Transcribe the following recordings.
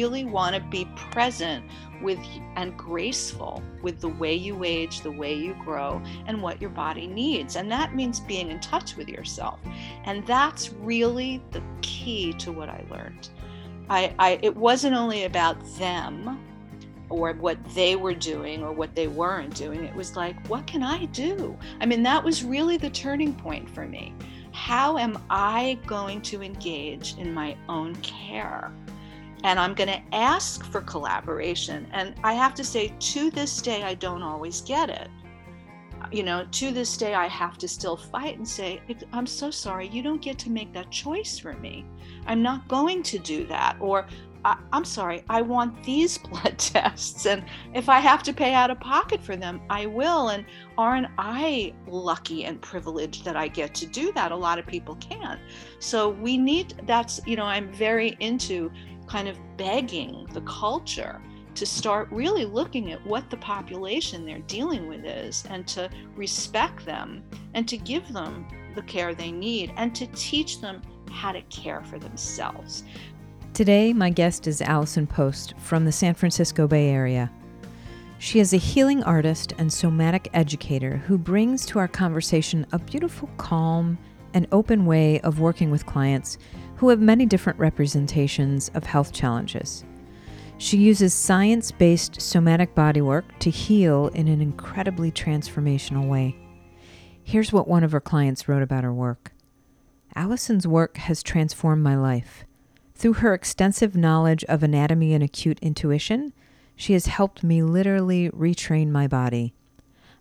really want to be present with and graceful with the way you age, the way you grow, and what your body needs. And that means being in touch with yourself. And that's really the key to what I learned. I, I it wasn't only about them or what they were doing or what they weren't doing. It was like, what can I do? I mean, that was really the turning point for me. How am I going to engage in my own care? And I'm going to ask for collaboration. And I have to say, to this day, I don't always get it. You know, to this day, I have to still fight and say, I'm so sorry, you don't get to make that choice for me. I'm not going to do that. Or I, am sorry, I want these blood tests. And if I have to pay out of pocket for them, I will. And aren't I lucky and privileged that I get to do that? A lot of people can't. So we need that's, you know, I'm very into kind of begging the culture to start really looking at what the population they're dealing with is and to respect them and to give them the care they need and to teach them how to care for themselves. Today, my guest is Allison Post from the San Francisco Bay Area. She is a healing artist and somatic educator who brings to our conversation a beautiful, calm, and open way of working with clients who have many different representations of health challenges. She uses science based somatic bodywork to heal in an incredibly transformational way. Here's what one of her clients wrote about her work Allison's work has transformed my life. Through her extensive knowledge of anatomy and acute intuition, she has helped me literally retrain my body.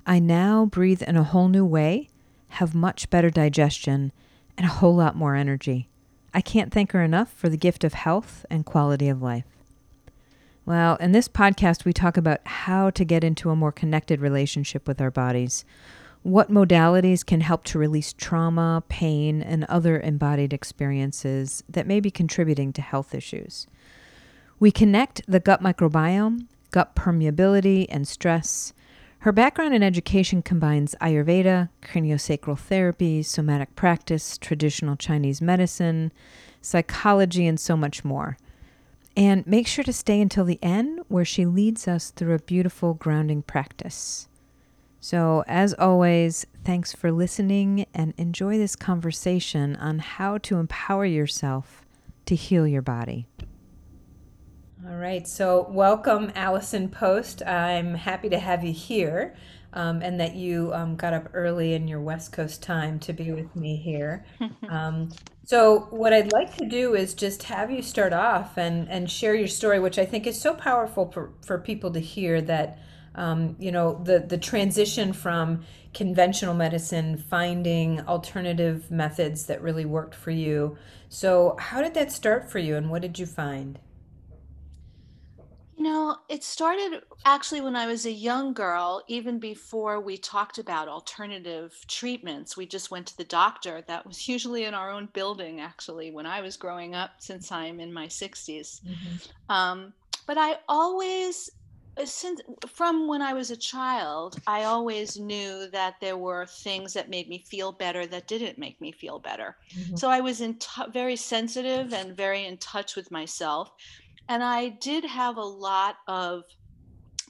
I now breathe in a whole new way, have much better digestion, and a whole lot more energy. I can't thank her enough for the gift of health and quality of life. Well, in this podcast, we talk about how to get into a more connected relationship with our bodies, what modalities can help to release trauma, pain, and other embodied experiences that may be contributing to health issues. We connect the gut microbiome, gut permeability, and stress. Her background in education combines Ayurveda, craniosacral therapy, somatic practice, traditional Chinese medicine, psychology, and so much more. And make sure to stay until the end, where she leads us through a beautiful grounding practice. So, as always, thanks for listening and enjoy this conversation on how to empower yourself to heal your body. All right, so welcome, Allison Post. I'm happy to have you here um, and that you um, got up early in your West Coast time to be with me here. Um, so, what I'd like to do is just have you start off and, and share your story, which I think is so powerful for, for people to hear that um, you know the the transition from conventional medicine finding alternative methods that really worked for you so how did that start for you and what did you find you know, it started actually when I was a young girl, even before we talked about alternative treatments. We just went to the doctor. That was usually in our own building, actually, when I was growing up, since I'm in my 60s. Mm-hmm. Um, but I always uh, since from when I was a child, I always knew that there were things that made me feel better that didn't make me feel better. Mm-hmm. So I was in t- very sensitive and very in touch with myself, and I did have a lot of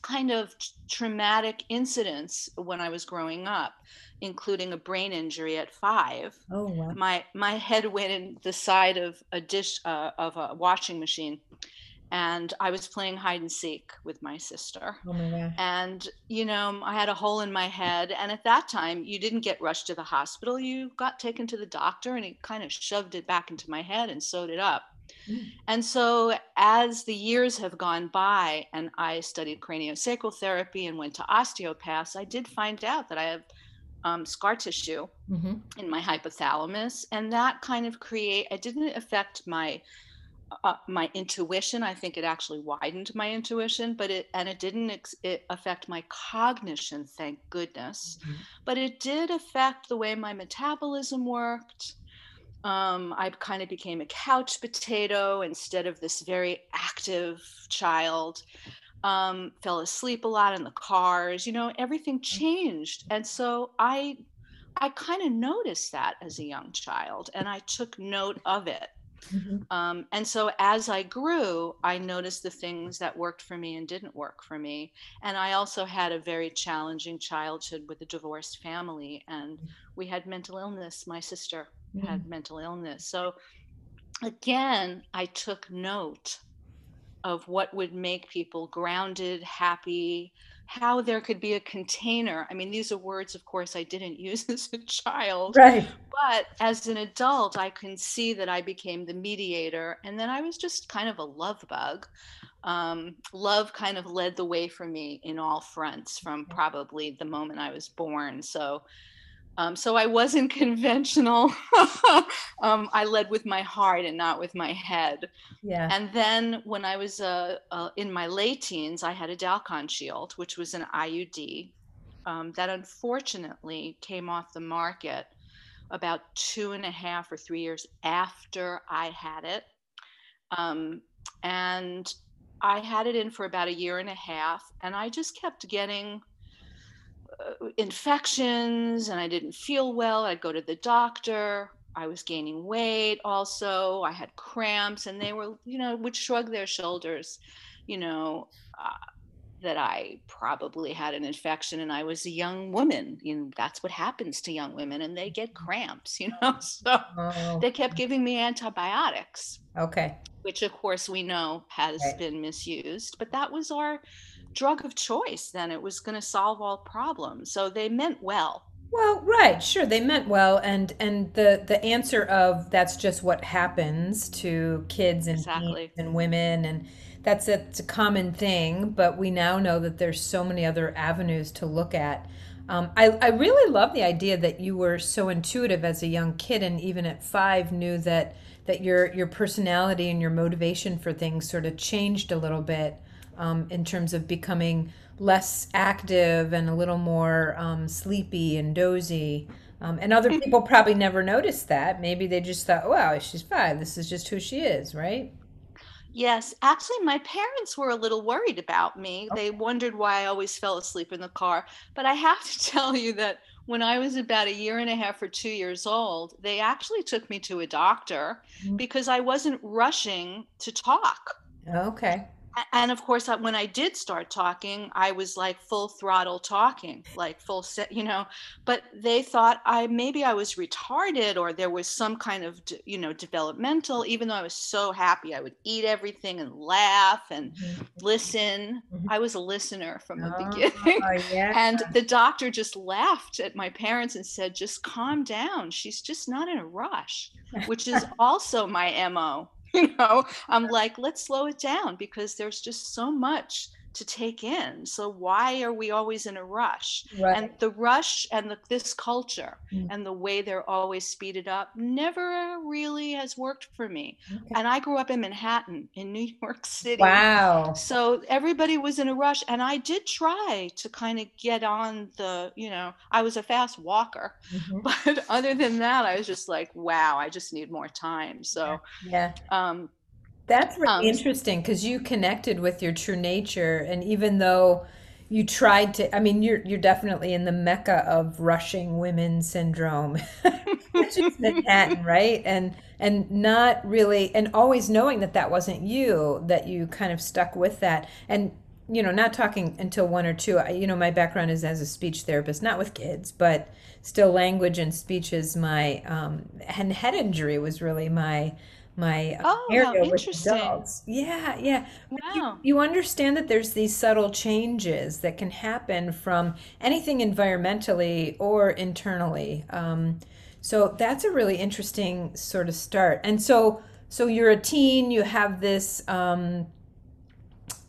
kind of traumatic incidents when I was growing up, including a brain injury at five. Oh wow! My my head went in the side of a dish uh, of a washing machine and I was playing hide and seek with my sister. Oh my God. And, you know, I had a hole in my head. And at that time, you didn't get rushed to the hospital. You got taken to the doctor and he kind of shoved it back into my head and sewed it up. Mm. And so, as the years have gone by and I studied craniosacral therapy and went to osteopaths, I did find out that I have um, scar tissue mm-hmm. in my hypothalamus. And that kind of create, it didn't affect my uh, my intuition i think it actually widened my intuition but it and it didn't ex- it affect my cognition thank goodness mm-hmm. but it did affect the way my metabolism worked um, i kind of became a couch potato instead of this very active child um, fell asleep a lot in the cars you know everything mm-hmm. changed and so i i kind of noticed that as a young child and i took note of it Mm-hmm. Um, and so as I grew, I noticed the things that worked for me and didn't work for me. And I also had a very challenging childhood with a divorced family, and mm. we had mental illness. My sister mm-hmm. had mental illness. So again, I took note of what would make people grounded, happy, how there could be a container. I mean, these are words, of course, I didn't use as a child. Right. But as an adult, I can see that I became the mediator. And then I was just kind of a love bug. Um, love kind of led the way for me in all fronts from probably the moment I was born. So um, so I wasn't conventional. um, I led with my heart and not with my head. Yeah. And then when I was uh, uh, in my late teens, I had a Dalkon Shield, which was an IUD um, that unfortunately came off the market about two and a half or three years after I had it. Um, and I had it in for about a year and a half, and I just kept getting infections and I didn't feel well. I'd go to the doctor. I was gaining weight also. I had cramps and they were, you know, would shrug their shoulders, you know, uh, that I probably had an infection and I was a young woman. You know, that's what happens to young women and they get cramps, you know. So oh. they kept giving me antibiotics. Okay. Which of course we know has right. been misused, but that was our drug of choice then it was going to solve all problems. So they meant well. Well right sure they meant well and and the the answer of that's just what happens to kids and exactly. and women and that's a, it's a common thing but we now know that there's so many other avenues to look at. Um, I, I really love the idea that you were so intuitive as a young kid and even at five knew that that your your personality and your motivation for things sort of changed a little bit um, in terms of becoming less active and a little more um, sleepy and dozy. Um, and other people probably never noticed that. Maybe they just thought, wow, she's fine. This is just who she is, right? Yes, actually, my parents were a little worried about me. Okay. They wondered why I always fell asleep in the car. But I have to tell you that when I was about a year and a half or two years old, they actually took me to a doctor mm-hmm. because I wasn't rushing to talk. Okay and of course when i did start talking i was like full throttle talking like full set you know but they thought i maybe i was retarded or there was some kind of you know developmental even though i was so happy i would eat everything and laugh and mm-hmm. listen mm-hmm. i was a listener from the oh, beginning yeah. and the doctor just laughed at my parents and said just calm down she's just not in a rush which is also my mo you know i'm like let's slow it down because there's just so much to take in. So why are we always in a rush? Right. And the rush and the, this culture mm. and the way they're always speeded up never really has worked for me. Okay. And I grew up in Manhattan in New York City. Wow. So everybody was in a rush and I did try to kind of get on the, you know, I was a fast walker. Mm-hmm. But other than that, I was just like, wow, I just need more time. So yeah. yeah. Um that's really um, interesting because you connected with your true nature, and even though you tried to, I mean, you're you're definitely in the mecca of rushing women syndrome, which is Manhattan, right? And and not really, and always knowing that that wasn't you, that you kind of stuck with that, and you know, not talking until one or two. I, You know, my background is as a speech therapist, not with kids, but still language and speech is my um, and head injury was really my my oh, area with adults. Yeah, yeah. Wow. You, you, understand that there's these subtle changes that can happen from anything environmentally or internally. Um, so that's a really interesting sort of start. And so, so you're a teen. You have this um,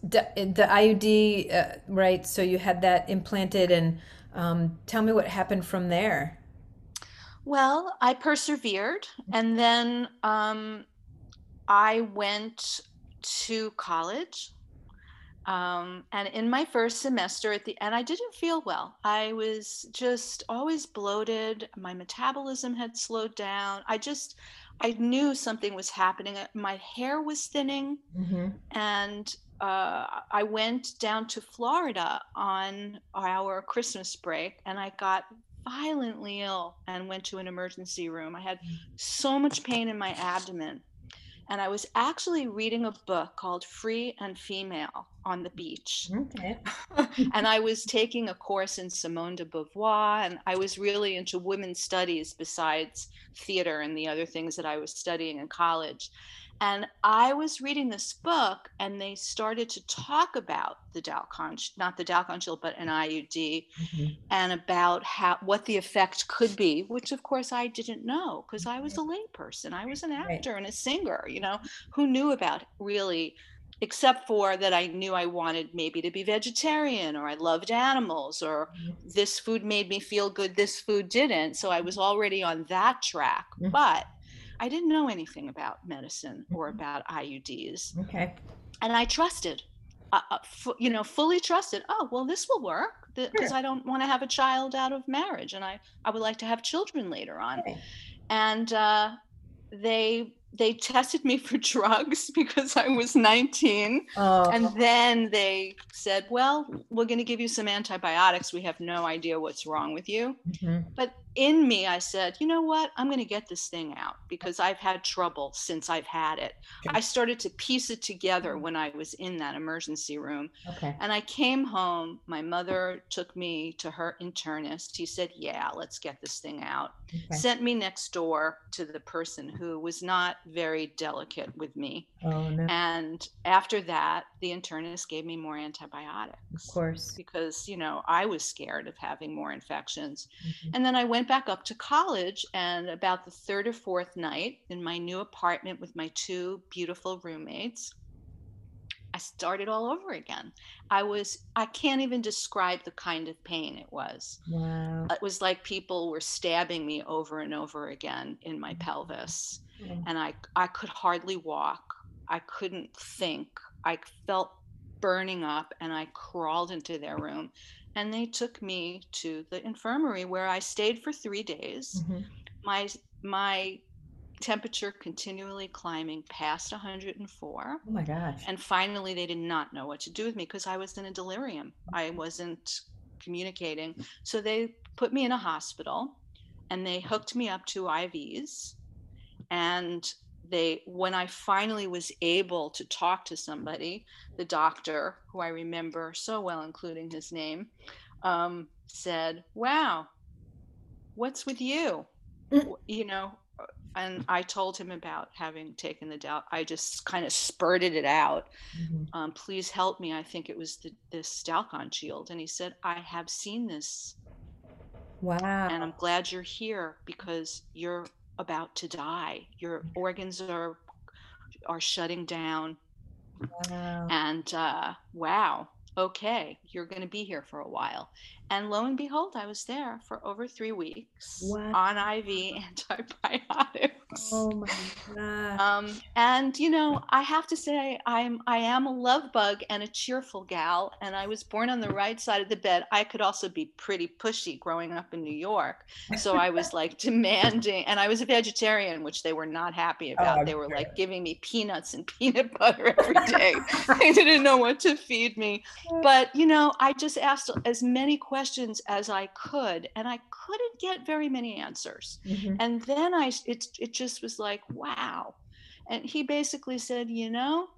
the, the IUD, uh, right? So you had that implanted, and um, tell me what happened from there. Well, I persevered, and then um, I went to college. Um, and in my first semester at the end, I didn't feel well. I was just always bloated. My metabolism had slowed down. I just, I knew something was happening. Uh, my hair was thinning. Mm-hmm. And uh, I went down to Florida on our Christmas break and I got violently ill and went to an emergency room. I had mm. so much pain in my abdomen and I was actually reading a book called Free and Female on the beach. Okay. and I was taking a course in Simone de Beauvoir, and I was really into women's studies besides theater and the other things that I was studying in college. And I was reading this book, and they started to talk about the Dalkon, not the Dalkon Shield, but an IUD, mm-hmm. and about how what the effect could be, which of course I didn't know because I was a layperson. I was an actor right. and a singer, you know, who knew about really except for that I knew I wanted maybe to be vegetarian or I loved animals or mm-hmm. this food made me feel good, this food didn't. So I was already on that track. Mm-hmm. But I didn't know anything about medicine or mm-hmm. about IUDs. Okay. And I trusted, uh, uh f- you know, fully trusted. Oh, well, this will work because sure. I don't want to have a child out of marriage, and I I would like to have children later on. Okay. And uh, they they tested me for drugs because I was 19. Oh. And then they said, Well, we're going to give you some antibiotics. We have no idea what's wrong with you. Mm-hmm. But in me, I said, you know what? I'm going to get this thing out because I've had trouble since I've had it. Okay. I started to piece it together when I was in that emergency room. Okay. And I came home. My mother took me to her internist. He said, yeah, let's get this thing out. Okay. Sent me next door to the person who was not very delicate with me. Oh, no. And after that, the internist gave me more antibiotics. Of course. Because, you know, I was scared of having more infections. Mm-hmm. And then I went went back up to college, and about the third or fourth night in my new apartment with my two beautiful roommates, I started all over again. I was, I can't even describe the kind of pain it was. Wow. It was like people were stabbing me over and over again in my mm-hmm. pelvis. Mm-hmm. And I, I could hardly walk. I couldn't think. I felt burning up and I crawled into their room and they took me to the infirmary where I stayed for three days. Mm-hmm. My my temperature continually climbing past 104. Oh my gosh. And finally they did not know what to do with me because I was in a delirium. I wasn't communicating. So they put me in a hospital and they hooked me up to IVs. And they when I finally was able to talk to somebody, the doctor, who I remember so well, including his name, um, said, Wow, what's with you? Mm. You know, and I told him about having taken the doubt. I just kind of spurted it out. Mm-hmm. Um, Please help me. I think it was the, this Dalkon shield. And he said, I have seen this. Wow. And I'm glad you're here because you're about to die. Your organs are are shutting down. Wow. And uh, wow, okay, you're going to be here for a while. And lo and behold, I was there for over three weeks wow. on IV antibiotics. Oh my god! Um, and you know, I have to say, I'm I am a love bug and a cheerful gal, and I was born on the right side of the bed. I could also be pretty pushy growing up in New York, so I was like demanding, and I was a vegetarian, which they were not happy about. Oh, they were like giving me peanuts and peanut butter every day. they didn't know what to feed me, but you know, I just asked as many questions questions as I could, and I couldn't get very many answers. Mm-hmm. And then I, it, it just was like, wow. And he basically said, you know,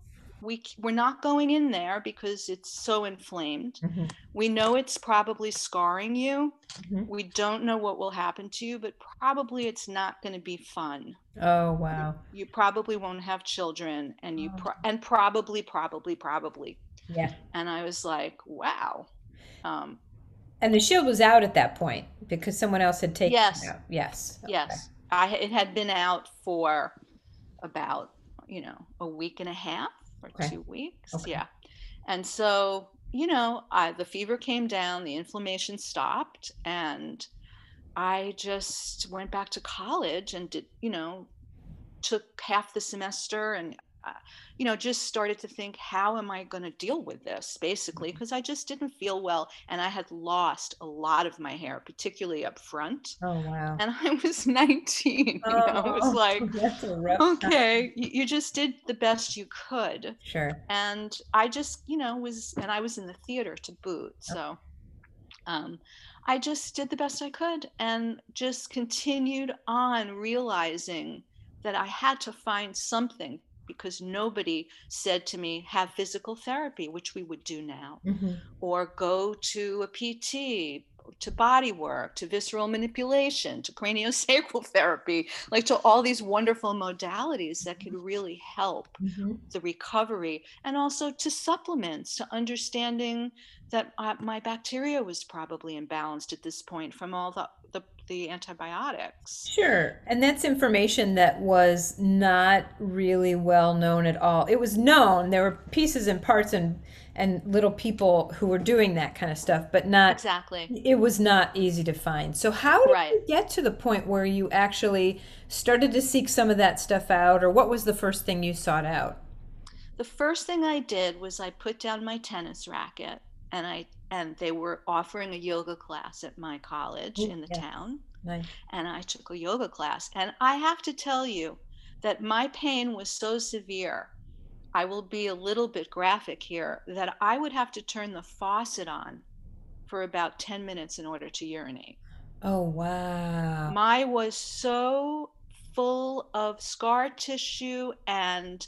we we're not going in there because it's so inflamed. Mm-hmm. We know it's probably scarring you. Mm-hmm. We don't know what will happen to you, but probably it's not going to be fun. Oh wow! You, you, probably won't have children, and you oh. pro- and probably, probably, probably. Yeah. And I was like, wow. Um, and the shield was out at that point because someone else had taken yes. it out. Yes. Okay. Yes. I it had been out for about, you know, a week and a half or okay. two weeks. Okay. Yeah. And so, you know, I the fever came down, the inflammation stopped, and I just went back to college and did, you know, took half the semester and you know, just started to think, how am I going to deal with this basically? Because mm-hmm. I just didn't feel well. And I had lost a lot of my hair, particularly up front. Oh, wow. And I was 19. Oh, you know, it was like, okay, you, you, just did the best you could. Sure. And I just, you know, was, and I was in the theater to boot. So, um, I just did the best I could and just continued on realizing that I had to find something because nobody said to me, have physical therapy, which we would do now, Mhm. or go to a PT, to body work, to visceral manipulation, to craniosacral therapy, like to all these wonderful modalities that could really help Mhm. the recovery, and also to supplements, to understanding that uh, my bacteria was probably imbalanced at this point from all the, the, the antibiotics. Sure. And that's information that was not really well known at all. It was known, there were pieces and parts and and little people who were doing that kind of stuff, but not Exactly. it was not easy to find. So how did Right. you get to the point where you actually started to seek some of that stuff out or what was the first thing you sought out? The first thing I did was I put down my tennis racket and I and they were offering a yoga class at my college Mm, in the yeah. town Nice. and I took a yoga class and I have to tell you that my pain was so severe I will be a little bit graphic here that I would have to turn the faucet on for about 10 minutes in order to urinate. Oh wow. My was so full of scar tissue and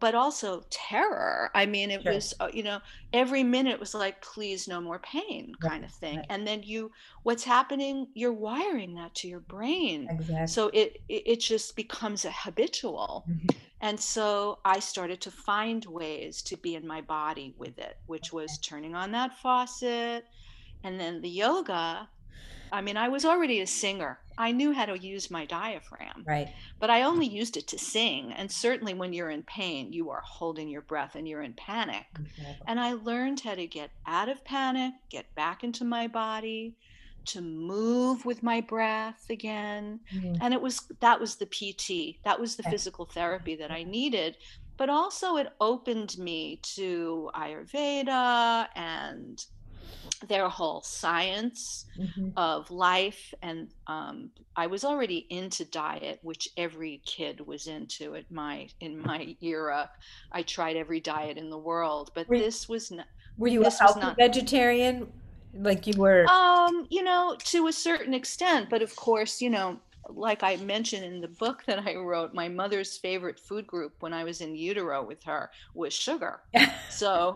but also terror. I mean, it Sure. was, uh, you know, every minute was like, please, no more pain Right, kind of thing. right. And then you, what's happening? You're wiring that to your brain. Exactly. So it, it, just becomes a habitual. Mhm. And so I started to find ways to be in my body with it, which was turning on that faucet. And then the yoga. I mean, I was already a singer. I knew how to use my diaphragm, Right. but I only used it to sing. And certainly when you're in pain, you are holding your breath and you're in panic. Exactly. And I learned how to get out of panic, get back into my body, to move with my breath again Mhm. and it was that was the pt that was the Okay. physical therapy that i needed but also it opened me to ayurveda and their whole science Mhm. of life and um, i was already into diet which every kid was into at my in my era i tried every diet in the world but Were- this was not Were you a healthy not- vegetarian? Like you were Um, you know, to a certain extent, but of course, you know, like I mentioned in the book that I wrote, my mother's favorite food group when I was in utero with her was sugar. So,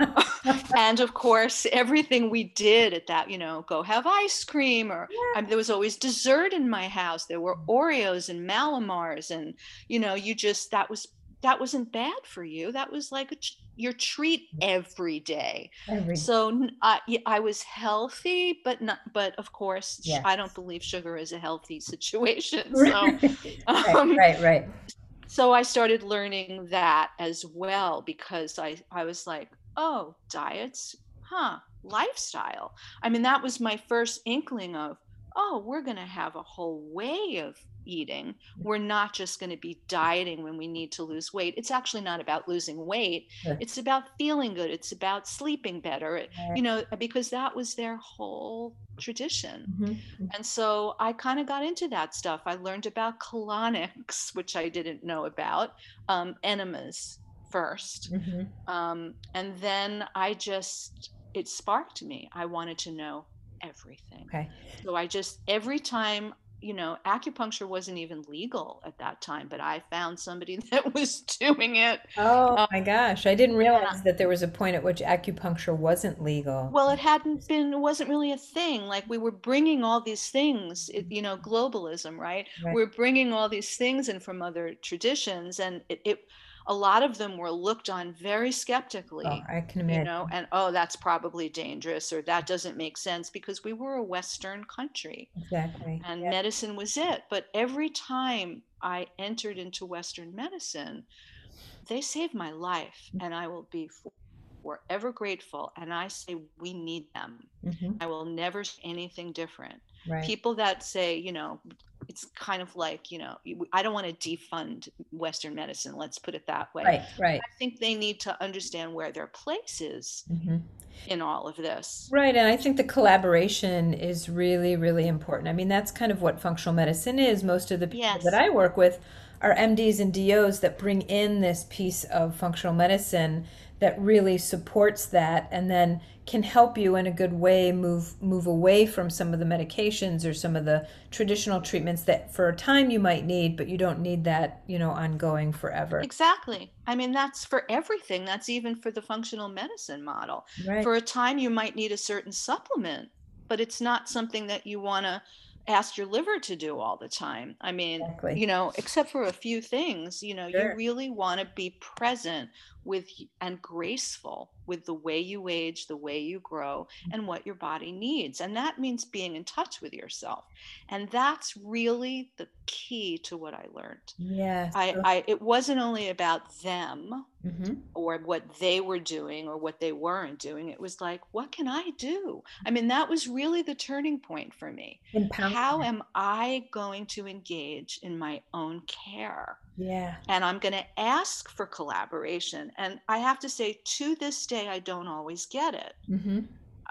and of course, everything we did at that, you know, go have ice cream, or I mean, there was always dessert in my house. There were mm. Oreos and Mallomars, and you know, you just that was that wasn't bad for you. That was like a, your treat every day. every So I was healthy, but not. But of course, sh- I don't believe sugar is a healthy situation. So, right, um, right, right. so I started learning that as well because I I was like, oh, diets, huh? Lifestyle. I mean, that was my first inkling of, oh, we're gonna have a whole way of eating. We're not just going to be dieting when we need to lose weight. It's actually not about losing weight. Sure. It's about feeling good. It's about sleeping better. Right. you know, because that was their whole tradition. Mhm. And so I kind of got into that stuff. I learned about colonics, which I didn't know about, um, enemas first. Mhm. Um, and then I just, it sparked me. I wanted to know everything. Okay. So I just, every time, you know, acupuncture wasn't even legal at that time, but I found somebody that was doing it. Oh Um, my gosh, I didn't yeah. realize that there was a point at which acupuncture wasn't legal. Well, it hadn't been, it wasn't really a thing. Like we were bringing all these things, it, you know, globalism, right? Right. We're bringing all these things in from other traditions, and it, it a lot of them were looked on very skeptically. Oh, I can imagine. you know, and oh, that's probably dangerous, or that doesn't make sense because we were a Western country Exactly. and Yeah. medicine was it. But every time I entered into Western medicine, they saved my life, and I will be forever grateful. And I say we need them. Mhm. I will never say anything different. Right. People that say, you know, it's kind of like, you know, I don't want to defund Western medicine. Let's put it that way. Right, right. I think they need to understand where their place is Mhm. in all of this. Right, and I think the collaboration is really, really important. I mean, that's kind of what functional medicine is. Most of the people Yes. that I work with are MDs and DOs that bring in this piece of functional medicine that really supports that and then can help you in a good way move move away from some of the medications or some of the traditional treatments that for a time you might need but you don't need that you know ongoing forever exactly i mean that's for everything that's even for the functional medicine model right. for a time you might need a certain supplement but it's not something that you want to ask your liver to do all the time. I mean, exactly. you know, except for a few things, you know, sure. you really want to be present with and graceful with the way you age, the way you grow, mm. and what your body needs. And that means being in touch with yourself. And that's really the key to what I learned. Yeah. I, I it wasn't only about them mm-hmm. or what they were doing or what they weren't doing. It was like, what can I do? I mean, that was really the turning point for me. How am I going to engage in my own care? Yeah. And I'm going to ask for collaboration. And I have to say, to this day, I don't always get it. Mm-hmm.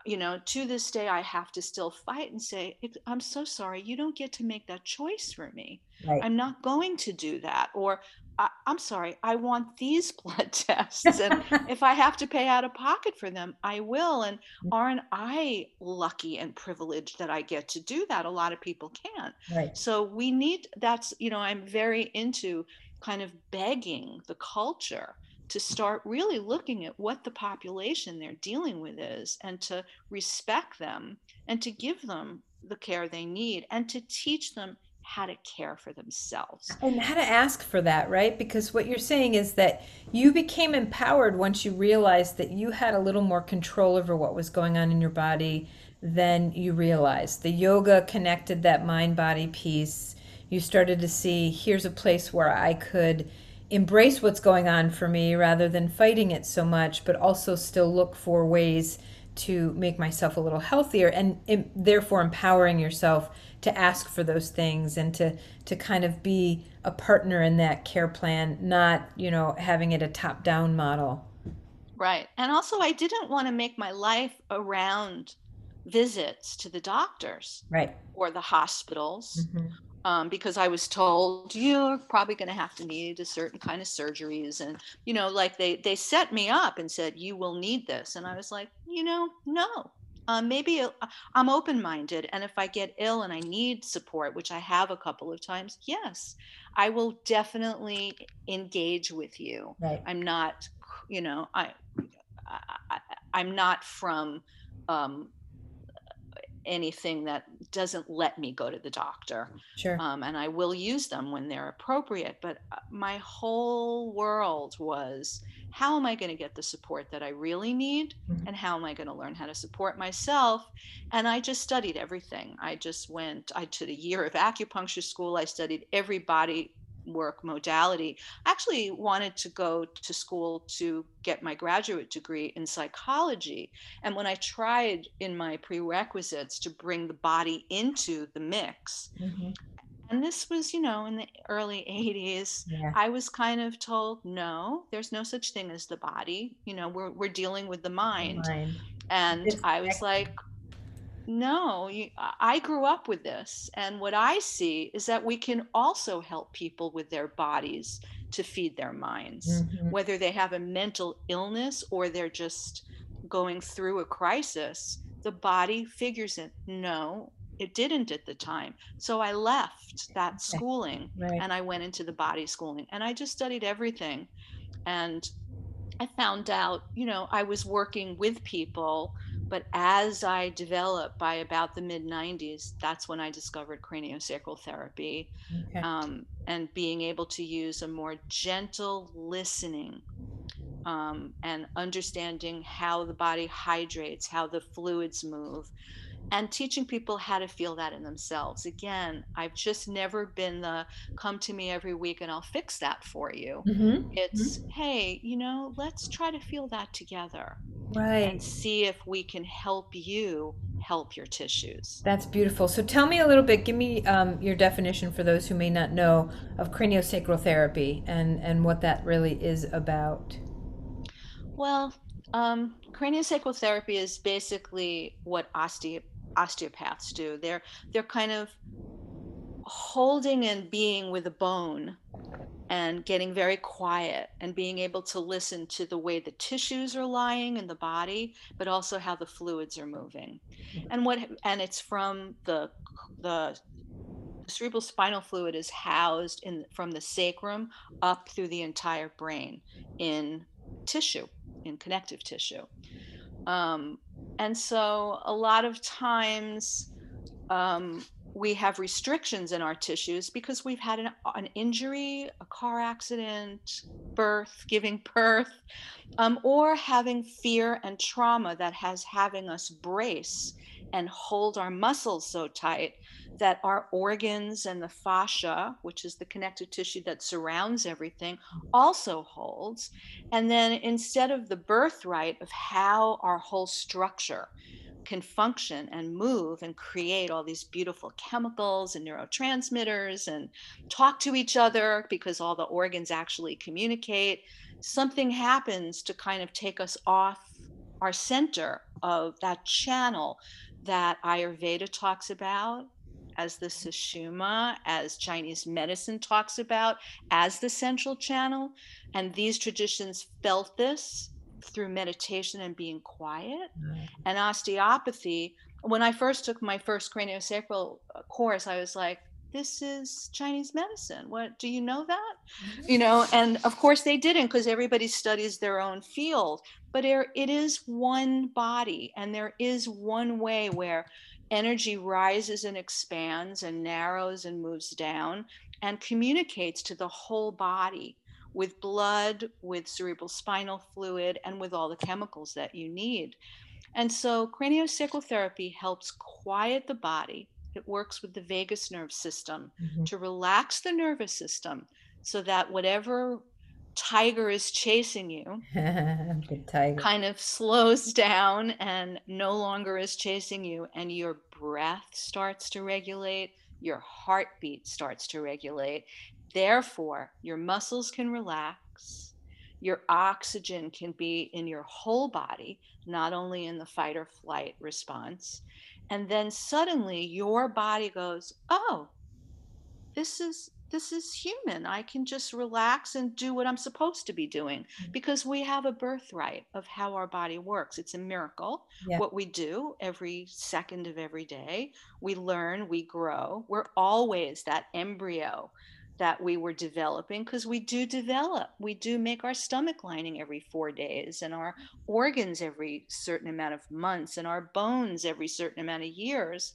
You know, to this day, I have to still fight and say, I'm so sorry. You don't get to make that choice for me. Right. I'm not going to do that. Or, I, am sorry, I want these blood tests. And if I have to pay out of pocket for them, I will. And mm. aren't I lucky and privileged that I get to do that? A lot of people can't. Right. So we need that's, you know, I'm very into kind of begging the culture to start really looking at what the population they're dealing with is and to respect them and to give them the care they need and to teach them how to care for themselves. And how to ask for that right? Because what you're saying is that you became empowered once you realized that you had a little more control over what was going on in your body than you realized. The yoga connected that mind body piece. You started to see here's a place where i could embrace what's going on for me rather than fighting it so much but also still look for ways to make myself a little healthier and, and therefore empowering yourself to ask for those things and to to kind of be a partner in that care plan not you know having it a top down model. Right. And also i didn't want to make my life around visits to the doctors right. or the hospitals. Mm-hmm. Um, because i was told you're probably going to have to need a certain kind of surgeries and you know like they they set me up and said you will need this and i was like you know no um, maybe uh, I'm open minded. And if I get ill and I need support, which I have a couple of times, yes, I will definitely engage with you. Right. I'm not, you know, I, I am not from um, anything that doesn't let me go to the doctor. Sure. Um, and I will use them when they're appropriate. But uh, my whole world was how am I going to get the support that I really need? Mm-hmm. And how am I going to learn how to support myself? And I just studied everything. I just went, I took a year of acupuncture school. I studied every body work modality. I actually wanted to go to school to get my graduate degree in psychology. And when I tried in my prerequisites to bring the body into the mix, mm-hmm and this was you know in the early 80s yeah. i was kind of told no there's no such thing as the body you know we're, we're dealing with the mind, the mind. and it's i was like no you, i grew up with this and what i see is that we can also help people with their bodies to feed their minds mm-hmm. whether they have a mental illness or they're just going through a crisis the body figures it no it didn't at the time. So I left that schooling right. and I went into the body schooling and I just studied everything. And I found out, you know, I was working with people, but as I developed by about the mid 90s, that's when I discovered craniosacral therapy okay. um, and being able to use a more gentle listening um, and understanding how the body hydrates, how the fluids move and teaching people how to feel that in themselves. Again, I've just never been the come to me every week and I'll fix that for you. Mm-hmm. It's, mm-hmm. hey, you know, let's try to feel that together. Right. And see if we can help you help your tissues. That's beautiful. So tell me a little bit, give me um, your definition for those who may not know of craniosacral therapy and, and what that really is about. Well, um, craniosacral therapy is basically what osteo osteopaths do. They're they're kind of holding and being with a bone and getting very quiet and being able to listen to the way the tissues are lying in the body but also how the fluids are moving and what and it's from the the cerebral spinal fluid is housed in from the sacrum up through the entire brain in tissue in connective tissue um, and so a lot of times um, we have restrictions in our tissues because we've had an, an injury, a car accident, birth, giving birth, um, or having fear and trauma that has having us brace and hold our muscles so tight that our organs and the fascia, which is the connective tissue that surrounds everything, mm. also holds. And then instead of the birthright of how our whole structure, can function and move and create all these beautiful chemicals and neurotransmitters and talk to each other because all the organs actually communicate, something happens to kind of take us off our center of that channel that Ayurveda talks about as the Sushumna, as Chinese medicine talks about as the central channel. And these traditions felt this through meditation and being quiet. Mm. And osteopathy, when I first took my first craniosacral uh, course, I was like, this is Chinese medicine. What do you know that? Mm-hmm. You know, and of course they didn't because everybody studies their own field. But it is one body, and there is one way where energy rises and expands and narrows and moves down and communicates to the whole body with blood, with cerebral spinal fluid, and with all the chemicals that you need. And so craniosacral therapy helps quiet the body. It works with the vagus nerve system mm-hmm. to relax the nervous system so that whatever tiger is chasing you kind of slows down and no longer is chasing you and your breath starts to regulate your heartbeat starts to regulate Therefore, your muscles can relax, your oxygen can be in your whole body, not only in the fight or flight response. And then suddenly your body goes, "Oh, this is this is human. I can just relax and do what I'm supposed to be doing mm-hmm. because we have a birthright of how our body works. It's a miracle yeah. what we do every second of every day. We learn, we grow. We're always that embryo that we were developing because we do develop. We do make our stomach lining every four days and our organs every certain amount of months and our bones every certain amount of years.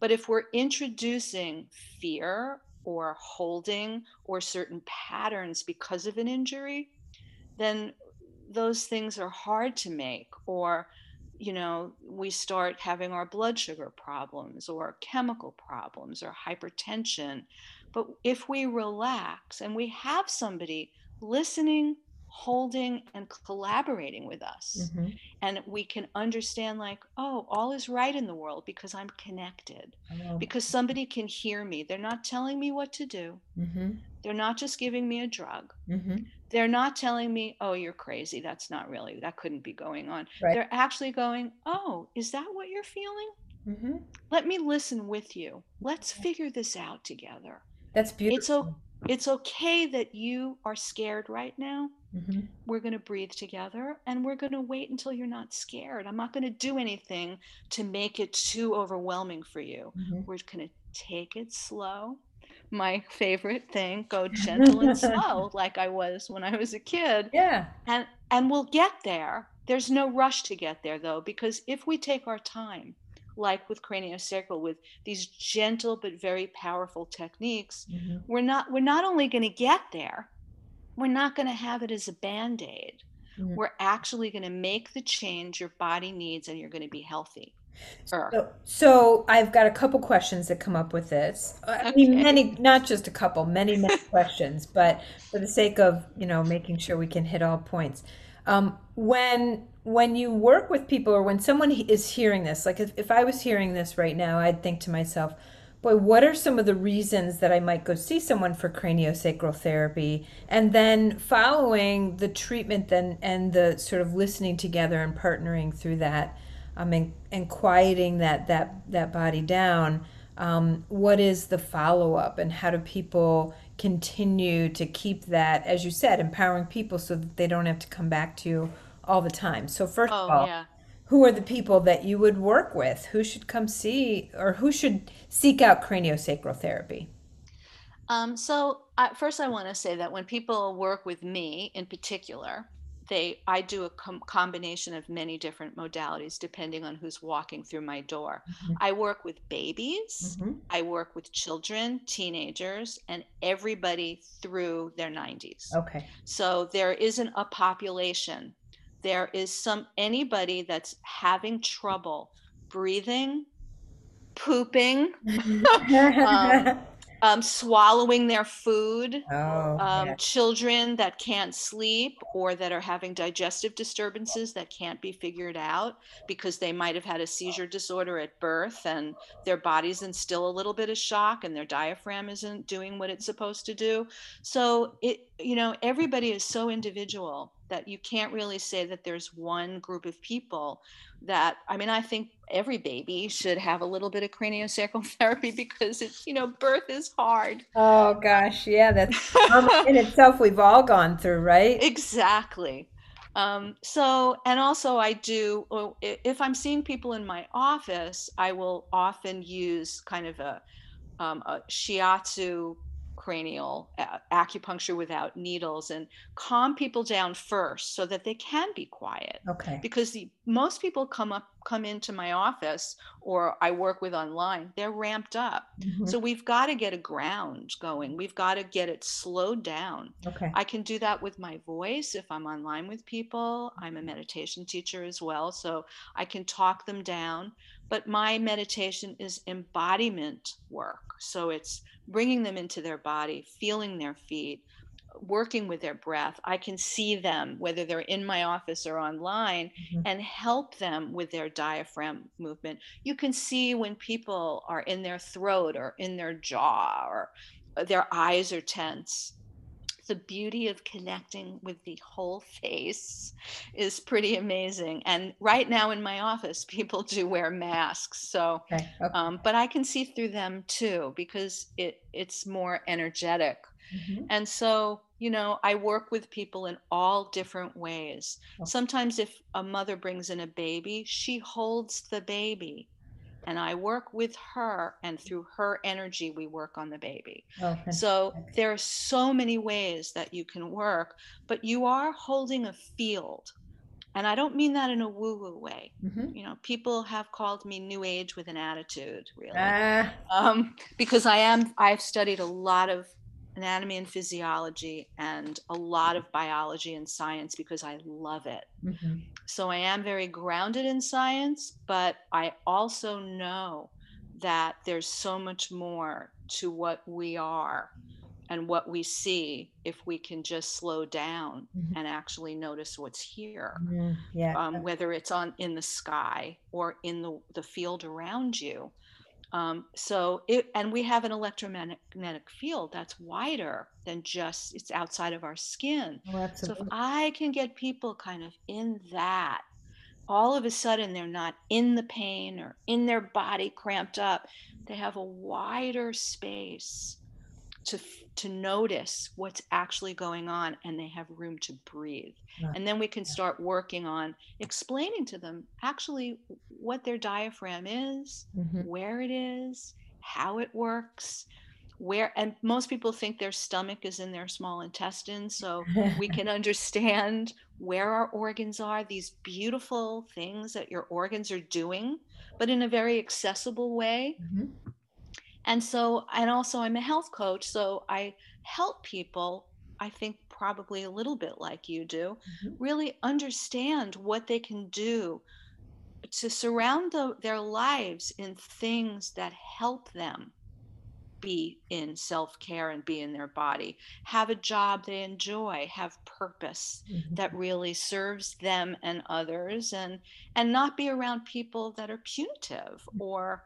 But if we're introducing fear or holding or certain patterns because of an injury, then those things are hard to make or you know, we start having our blood sugar problems or chemical problems or hypertension. But if we relax and we have somebody listening, holding, and collaborating with us, mm-hmm. and we can understand, like, oh, all is right in the world because I'm connected, because somebody can hear me. They're not telling me what to do, mm-hmm. they're not just giving me a drug. Mm-hmm. They're not telling me, oh, you're crazy. That's not really, that couldn't be going on. Right. They're actually going, oh, is that what you're feeling? Mm-hmm. Let me listen with you. Let's figure this out together. That's beautiful. It's o- it's okay that you are scared right now. Mm-hmm. We're going to breathe together and we're going to wait until you're not scared. I'm not going to do anything to make it too overwhelming for you. Mm-hmm. We're going to take it slow. My favorite thing, go gentle and slow like I was when I was a kid. Yeah. And and we'll get there. There's no rush to get there though because if we take our time, like with craniosacral with these gentle but very powerful techniques mm-hmm. we're not we're not only going to get there we're not going to have it as a band-aid mm-hmm. we're actually going to make the change your body needs and you're going to be healthy so, so, I've got a couple questions that come up with this. I okay. mean, many, not just a couple, many, many questions, but for the sake of you know making sure we can hit all points. Um, when when you work with people or when someone is hearing this, like if, if I was hearing this right now, I'd think to myself, boy, what are some of the reasons that I might go see someone for craniosacral therapy? And then following the treatment then and the sort of listening together and partnering through that um, and, and quieting that, that, that body down. Um, what is the follow up and how do people continue to keep that, as you said, empowering people so that they don't have to come back to you all the time. So, first oh, of all, yeah. who are the people that you would work with? Who should come see or who should seek out craniosacral therapy? Um, so, uh, first, I want to say that when people work with me in particular, they I do a com- combination of many different modalities depending on who's walking through my door. Mm-hmm. I work with babies, mm-hmm. I work with children, teenagers, and everybody through their 90s. Okay. So there isn't a population. There is some anybody that's having trouble breathing, pooping, um, um, swallowing their food, oh, um, yeah. children that can't sleep or that are having digestive disturbances that can't be figured out because they might have had a seizure disorder at birth and their body's in still a little bit of shock and their diaphragm isn't doing what it's supposed to do. So it, you know, everybody is so individual that you can't really say that there's one group of people that I mean, I think every baby should have a little bit of craniosacral therapy because it's, you know, birth is hard. Oh gosh, yeah, that's in itself we've all gone through, right? Exactly. Um, so, and also I do, if I'm seeing people in my office, I will often use kind of a, um, a shiatsu cranial acupuncture without needles and calm people down first so that they can be quiet okay. because the, most people come up come into my office or i work with online they're ramped up. Mm-hmm. so we've got to get a ground going. We've got to get it slowed down. Okay. I can do that with my voice if i'm online with people. I'm a meditation teacher as well so i can talk them down. But my meditation is embodiment work. So it's bringing them into their body, feeling their feet, working with their breath. I can see them, whether they're in my office or online, mm-hmm. and help them with their diaphragm movement. You can see when people are in their throat or in their jaw or their eyes are tense the beauty of connecting with the whole face is pretty amazing. And right now in my office, people do wear masks. So, okay. Okay. Um, but I can see through them too because it it's more energetic. Mm-hmm. And so, you know, I work with people in all different ways. Okay. Sometimes, if a mother brings in a baby, she holds the baby and I work with her, and through her energy, we work on the baby. Okay. So there are so many ways that you can work, but you are holding a field. And I don't mean that in a woo woo way. Mm-hmm. You know, people have called me new age with an attitude, really. Ah. Um, because I am, I've studied a lot of anatomy and physiology and a lot of biology and science because I love it. Mm-hmm. So I am very grounded in science, but I also know that there's so much more to what we are and what we see if we can just slow down mm-hmm. and actually notice what's here mm-hmm. yeah um, whether it's on in the sky or in the, the field around you um, so it, and we have an electromagnetic field that's wider than just it's outside of our skin. Oh, so if I can get people kind of in that, all of a sudden they're not in the pain or in their body cramped up. They have a wider space to to notice what's actually going on and they have room to breathe yeah. and then we can start working on explaining to them actually what their diaphragm is mm-hmm. where it is how it works where and most people think their stomach is in their small intestine so we can understand where our organs are these beautiful things that your organs are doing but in a very accessible way mm-hmm and so and also i'm a health coach so i help people i think probably a little bit like you do mm-hmm. really understand what they can do to surround the, their lives in things that help them be in self-care and be in their body have a job they enjoy have purpose mm-hmm. that really serves them and others and and not be around people that are punitive mm. or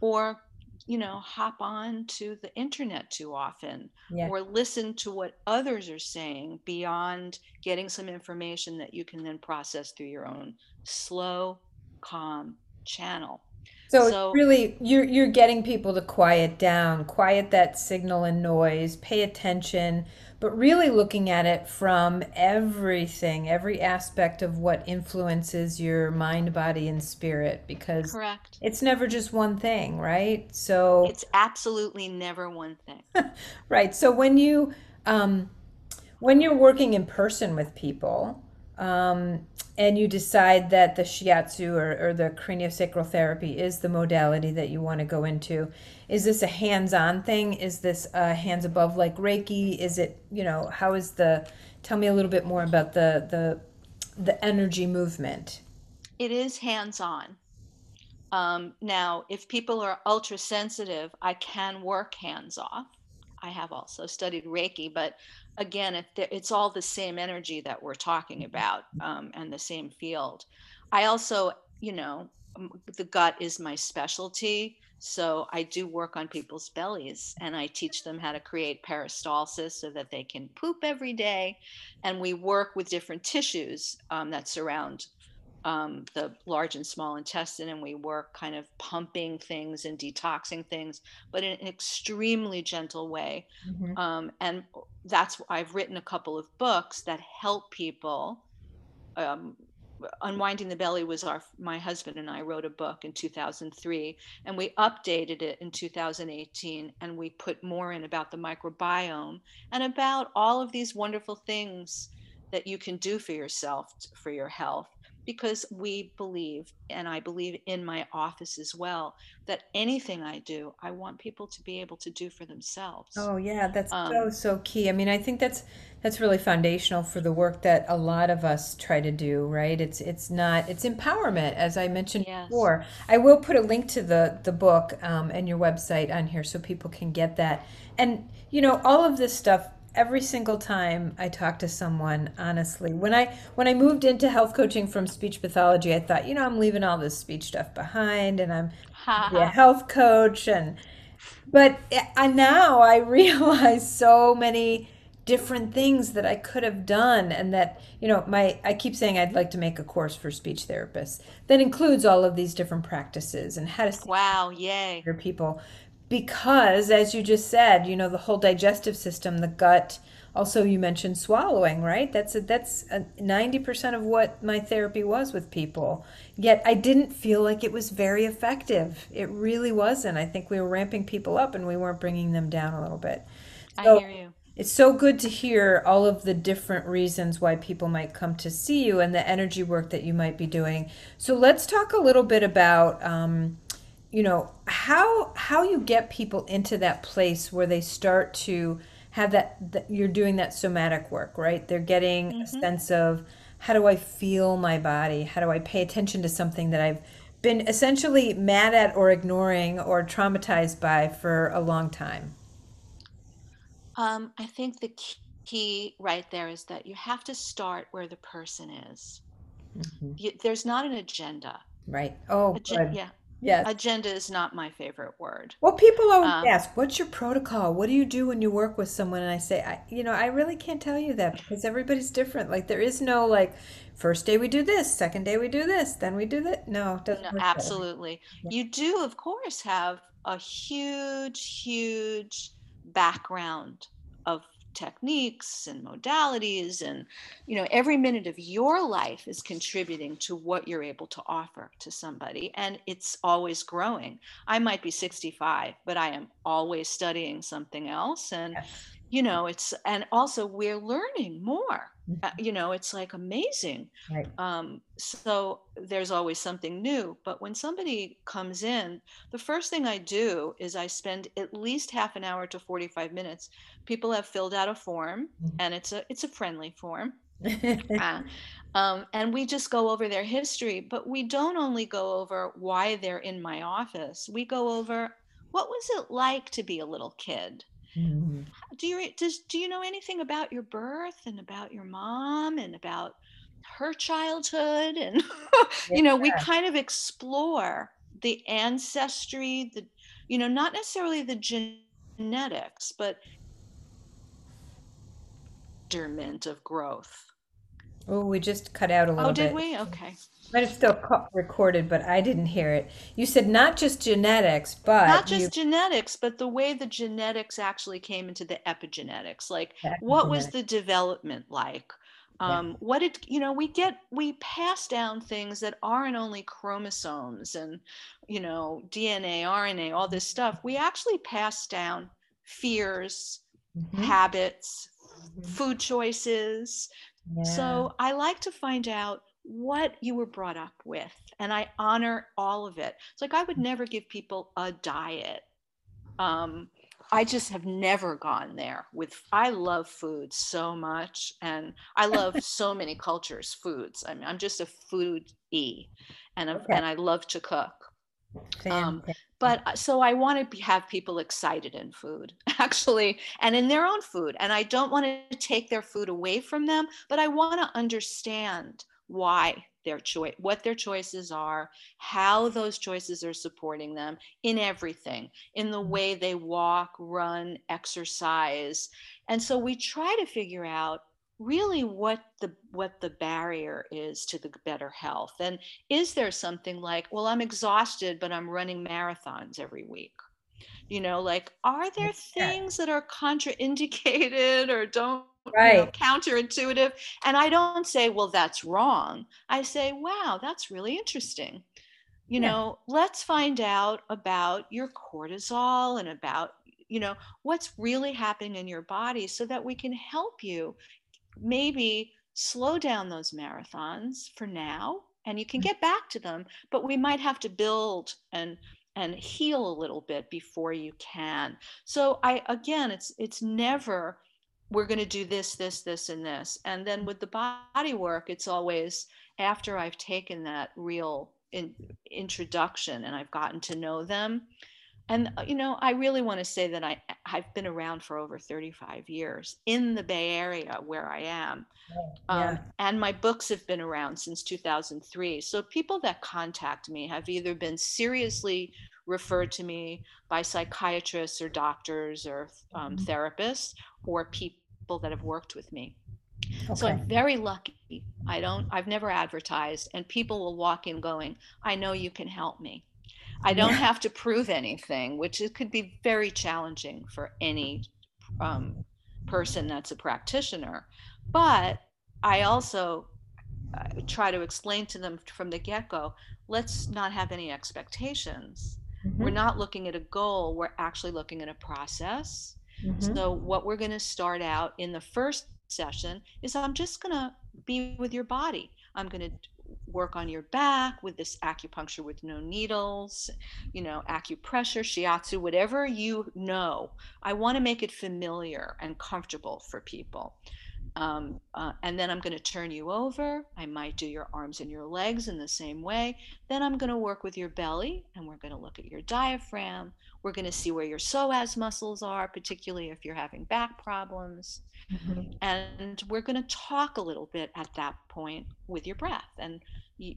or you know hop on to the internet too often yeah. or listen to what others are saying beyond getting some information that you can then process through your own slow calm channel So, so really you're you're getting people to quiet down, quiet that signal and noise, pay attention, but really looking at it from everything, every aspect of what influences your mind, body and spirit because Correct. It's never just one thing, right? So It's absolutely never one thing. right. So when you um when you're working in person with people, um, and you decide that the shiatsu or, or the craniosacral therapy is the modality that you want to go into, is this a hands-on thing? Is this uh, hands above like Reiki? Is it you know how is the? Tell me a little bit more about the the the energy movement. It is hands-on. Um, now, if people are ultra sensitive, I can work hands off. I have also studied Reiki, but again, it, it's all the same energy that we're talking mm-hmm. about um, and the same field. I also, you know, the gut is my specialty. So I do work on people's bellies and I teach them how to create peristalsis so that they can poop every day. And we work with different tissues um, that surround um, the large and small intestine, and we work kind of pumping things and detoxing things, but in an extremely gentle way. Mm-hmm. Um, and that's I've written a couple of books that help people. Um, Unwinding the Belly was our my husband and I wrote a book in 2003, and we updated it in 2018, and we put more in about the microbiome and about all of these wonderful things that you can do for yourself for your health because we believe, and I believe in my office as well, that anything I do, I want people to be able to do for themselves. Oh yeah, that's um, so so key. I mean, I think that's that's really foundational for the work that a lot of us try to do, right? It's it's not it's empowerment, as I mentioned yes. before. I will put a link to the the book um, and your website on here so people can get that. And you know, all of this stuff every single time I talk to someone, honestly. When I when I moved into health coaching from speech pathology, I thought, you know, I'm leaving all this speech stuff behind and I'm a health coach and but I, now I realize so many different things that I could have done and that you know my I keep saying I'd like to make a course for speech therapists that includes all of these different practices and how to wow yay your people because as you just said you know the whole digestive system the gut also you mentioned swallowing right? That's a, that's a 90% of what my therapy was with people. Yet i didn't feel like it was very effective. It really wasn't. I think we were ramping people up and we weren't bringing them down a little bit. So, i hear you. it's so good to hear all of the different reasons why people might come to see you and the energy work that you might be doing. So let's talk a little bit about um, you know how how you get people into that place where they start to have that, that you're doing that somatic work right? They're getting mm-hmm. a sense of how do i feel my body? How do i pay attention to something that i've been essentially mad at or ignoring or traumatized by for a long time? Um, i think the key right there is that you have to start where the person is. Mm-hmm. you, there's not an agenda. Right. Oh Agen- yeah Yes. Agenda is not my favorite word. Well, people always um, ask, "What's your protocol? What do you do when you work with someone?" And I say, I, you know, I really can't tell you that because everybody's different. Like there is no like first day we do this, second day we do this, then we do that. No, doesn't no absolutely. Yeah. You do, of course, have a huge, huge background of techniques and modalities and you know every minute of your life is contributing to what you're able to offer to somebody and it's always growing i might be 65 but i am always studying something else and yes. you know it's and also we're learning more uh, you know it's like amazing right. um, so there's always something new but when somebody comes in the first thing i do is i spend at least half an hour to 45 minutes people have filled out a form mm-hmm. and it's a it's a friendly form uh, um, and we just go over their history but we don't only go over why they're in my office we go over what was it like to be a little kid Mm-hmm. Do you does do you know anything about your birth and about your mom and about her childhood and you know we kind of explore the ancestry the you know not necessarily the genetics but measurement of growth Oh, we just cut out a little bit. Oh, did bit. we? Okay. Might have still ca- recorded, but I didn't hear it. You said not just genetics, but Not you just genetics, but the way the genetics actually came into the epigenetics. Like, what was the development like? Yeah. Um, what did, you know, we get, we pass down things that aren't only chromosomes and, you know, DNA, RNA, all this stuff. We actually pass down fears, Mhm. habits, Mhm. food choices. Yeah. So I like to find out what you were brought up with, and I honor all of it. It's like I would never give people a diet. Um, I just have never gone there with I love food so much and I love so many cultures foods. I mean I'm just a foodie and Okay. and I love to cook. Um. But uh, so I want to be, have people excited in food, actually, and in their own food. And I don't want to take their food away from them, but I want to understand why their choice, what their choices are, how those choices are supporting them in everything, in the way they walk, run, exercise. And so we try to figure out really what the what the barrier is to the better health and is there something like well i'm exhausted but i'm running marathons every week. You know like are there Yeah. things that are contraindicated or don't you know, counterintuitive? And i don't say well that's wrong. I say wow that's really interesting. You Yeah. know let's find out about your cortisol and about you know what's really happening in your body so that we can help you maybe slow down those marathons for now and you can mm-hmm. get back to them but we might have to build and and heal a little bit before you can. So i again it's it's never we're going to do this this this and this. And then with the body work it's always after i've taken that real in, introduction and i've gotten to know them and uh, you know i really want to say that i i've been around for over 35 years in the bay area where i am um, and my books have been around since 2003 so people that contact me have either been seriously referred to me by psychiatrists or doctors or um, Mhm. therapists or people that have worked with me. So i'm very lucky. I don't i've never advertised and people will walk in going i know you can help me I don't have to prove anything, which it could be very challenging for any um, person that's a practitioner. But I also uh, try to explain to them from the get go let's not have any expectations. We're Mhm. not looking at a goal, we're actually looking at a process. Mhm. So, what we're going to start out in the first session is I'm just going to be with your body. I'm going to work on your back with this acupuncture with no needles, you know, acupressure, shiatsu, whatever you know. I want to make it familiar and comfortable for people. Um, uh, and then I'm going to turn you over. I might do your arms and your legs in the same way. Then I'm going to work with your belly and we're going to look at your diaphragm. We're going to see where your psoas muscles are, particularly if you're having back problems. Mhm. And we're going to talk a little bit at that point with your breath. And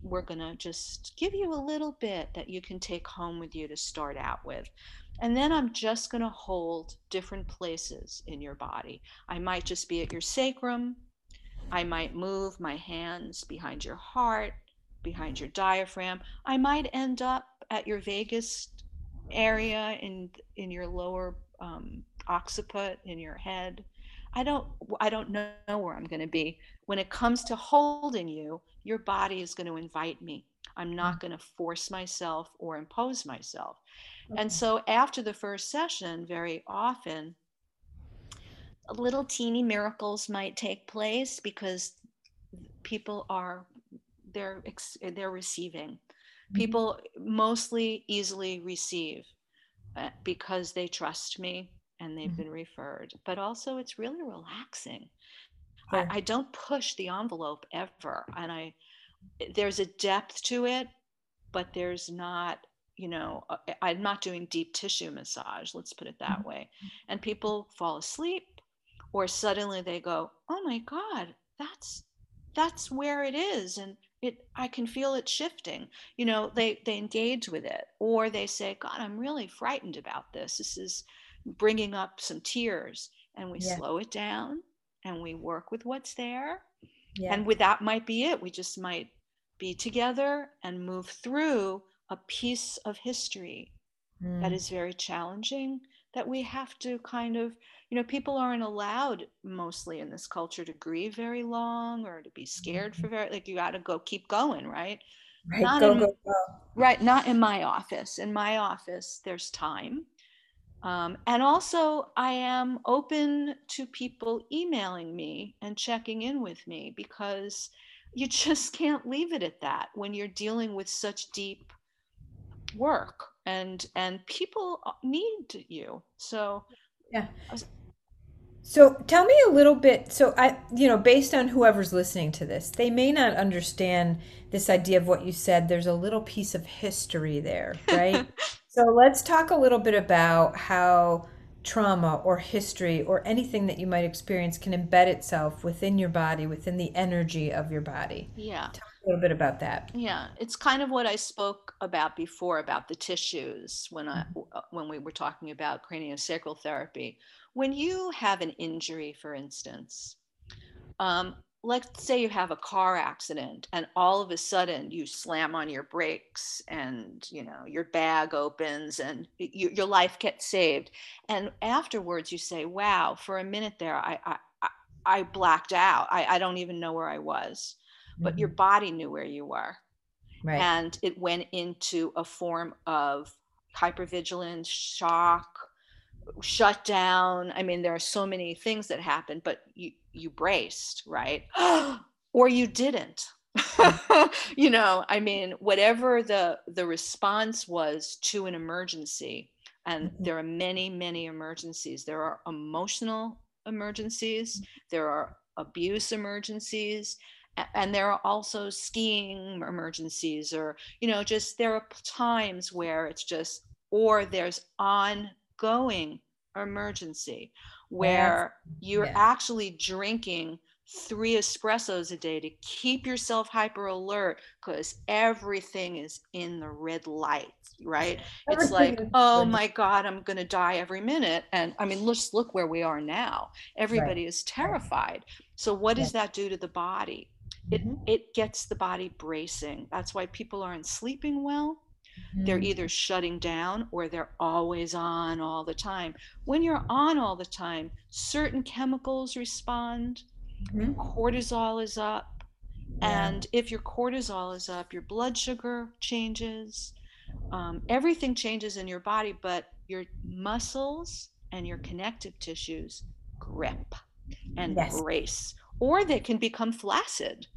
we're going to just give you a little bit that you can take home with you to start out with. And then I'm just going to hold different places in your body. I might just be at your sacrum. I might move my hands behind your heart, behind your diaphragm. I might end up at your vagus area in in your lower um, occiput in your head. I don't I don't know where I'm going to be. When it comes to holding you, your body is going to invite me. I'm not going to force myself or impose myself. And so after the first session, very often little teeny miracles might take place because people are they're they're receiving Mhm. people mostly easily receive uh, because they trust me and they've Mhm. been referred but also it's really relaxing. I, I don't push the envelope ever and i there's a depth to it but there's not you know uh, i'm not doing deep tissue massage let's put it that Mhm. way and people fall asleep or suddenly they go oh my god that's that's where it is and it i can feel it shifting you know they they engage with it or they say god i'm really frightened about this this is bringing up some tears and we Yeah. slow it down and we work with what's there yeah. and with that might be it we just might be together and move through a piece of history mm. that is very challenging that we have to kind of you know people aren't allowed mostly in this culture to grieve very long or to be scared mm-hmm. for very like you got to go keep going right right not go, in, go, go. right not in my office in my office there's time um, and also i am open to people emailing me and checking in with me because you just can't leave it at that when you're dealing with such deep work and and people uh, need you. So yeah. So tell me a little bit so i you know based on whoever's listening to this they may not understand this idea of what you said. There's a little piece of history there right? So let's talk a little bit about how trauma or history or anything that you might experience can embed itself within your body within the energy of your body. Yeah. Tell a little bit about that. Yeah it's kind of what i spoke about before about the tissues when i mm-hmm. uh, when we were talking about craniosacral therapy. When you have an injury for instance um, let's say you have a car accident and all of a sudden you slam on your brakes and you know your bag opens and you, your life gets saved. And afterwards you say wow for a minute there i i, I blacked out. I, I don't even know where i was. But mm-hmm. your body knew where you were right. and it went into a form of hypervigilance shock shutdown. i mean there are so many things that happen but you you braced right or you didn't you know i mean whatever the the response was to an emergency and mm-hmm. there are many many emergencies there are emotional emergencies there are abuse emergencies and there are also skiing emergencies or you know just there are times where it's just or there's ongoing emergency where yes. you're actually drinking three espressos a day to keep yourself hyper alert because everything is in the red light right? It's like oh my god i'm going to die every minute and i mean let's look where we are now. Everybody right. is terrified. So what does that do to the body mm-hmm. it gets the body bracing that's why people aren't sleeping well Mm-hmm. They're either shutting down or they're always on all the time. When you're on all the time, certain chemicals respond, mm-hmm. cortisol is up. Yeah. And if your cortisol is up, your blood sugar changes. Um, everything changes in your body, but your muscles and your connective tissues grip and yes. brace, or they can become flaccid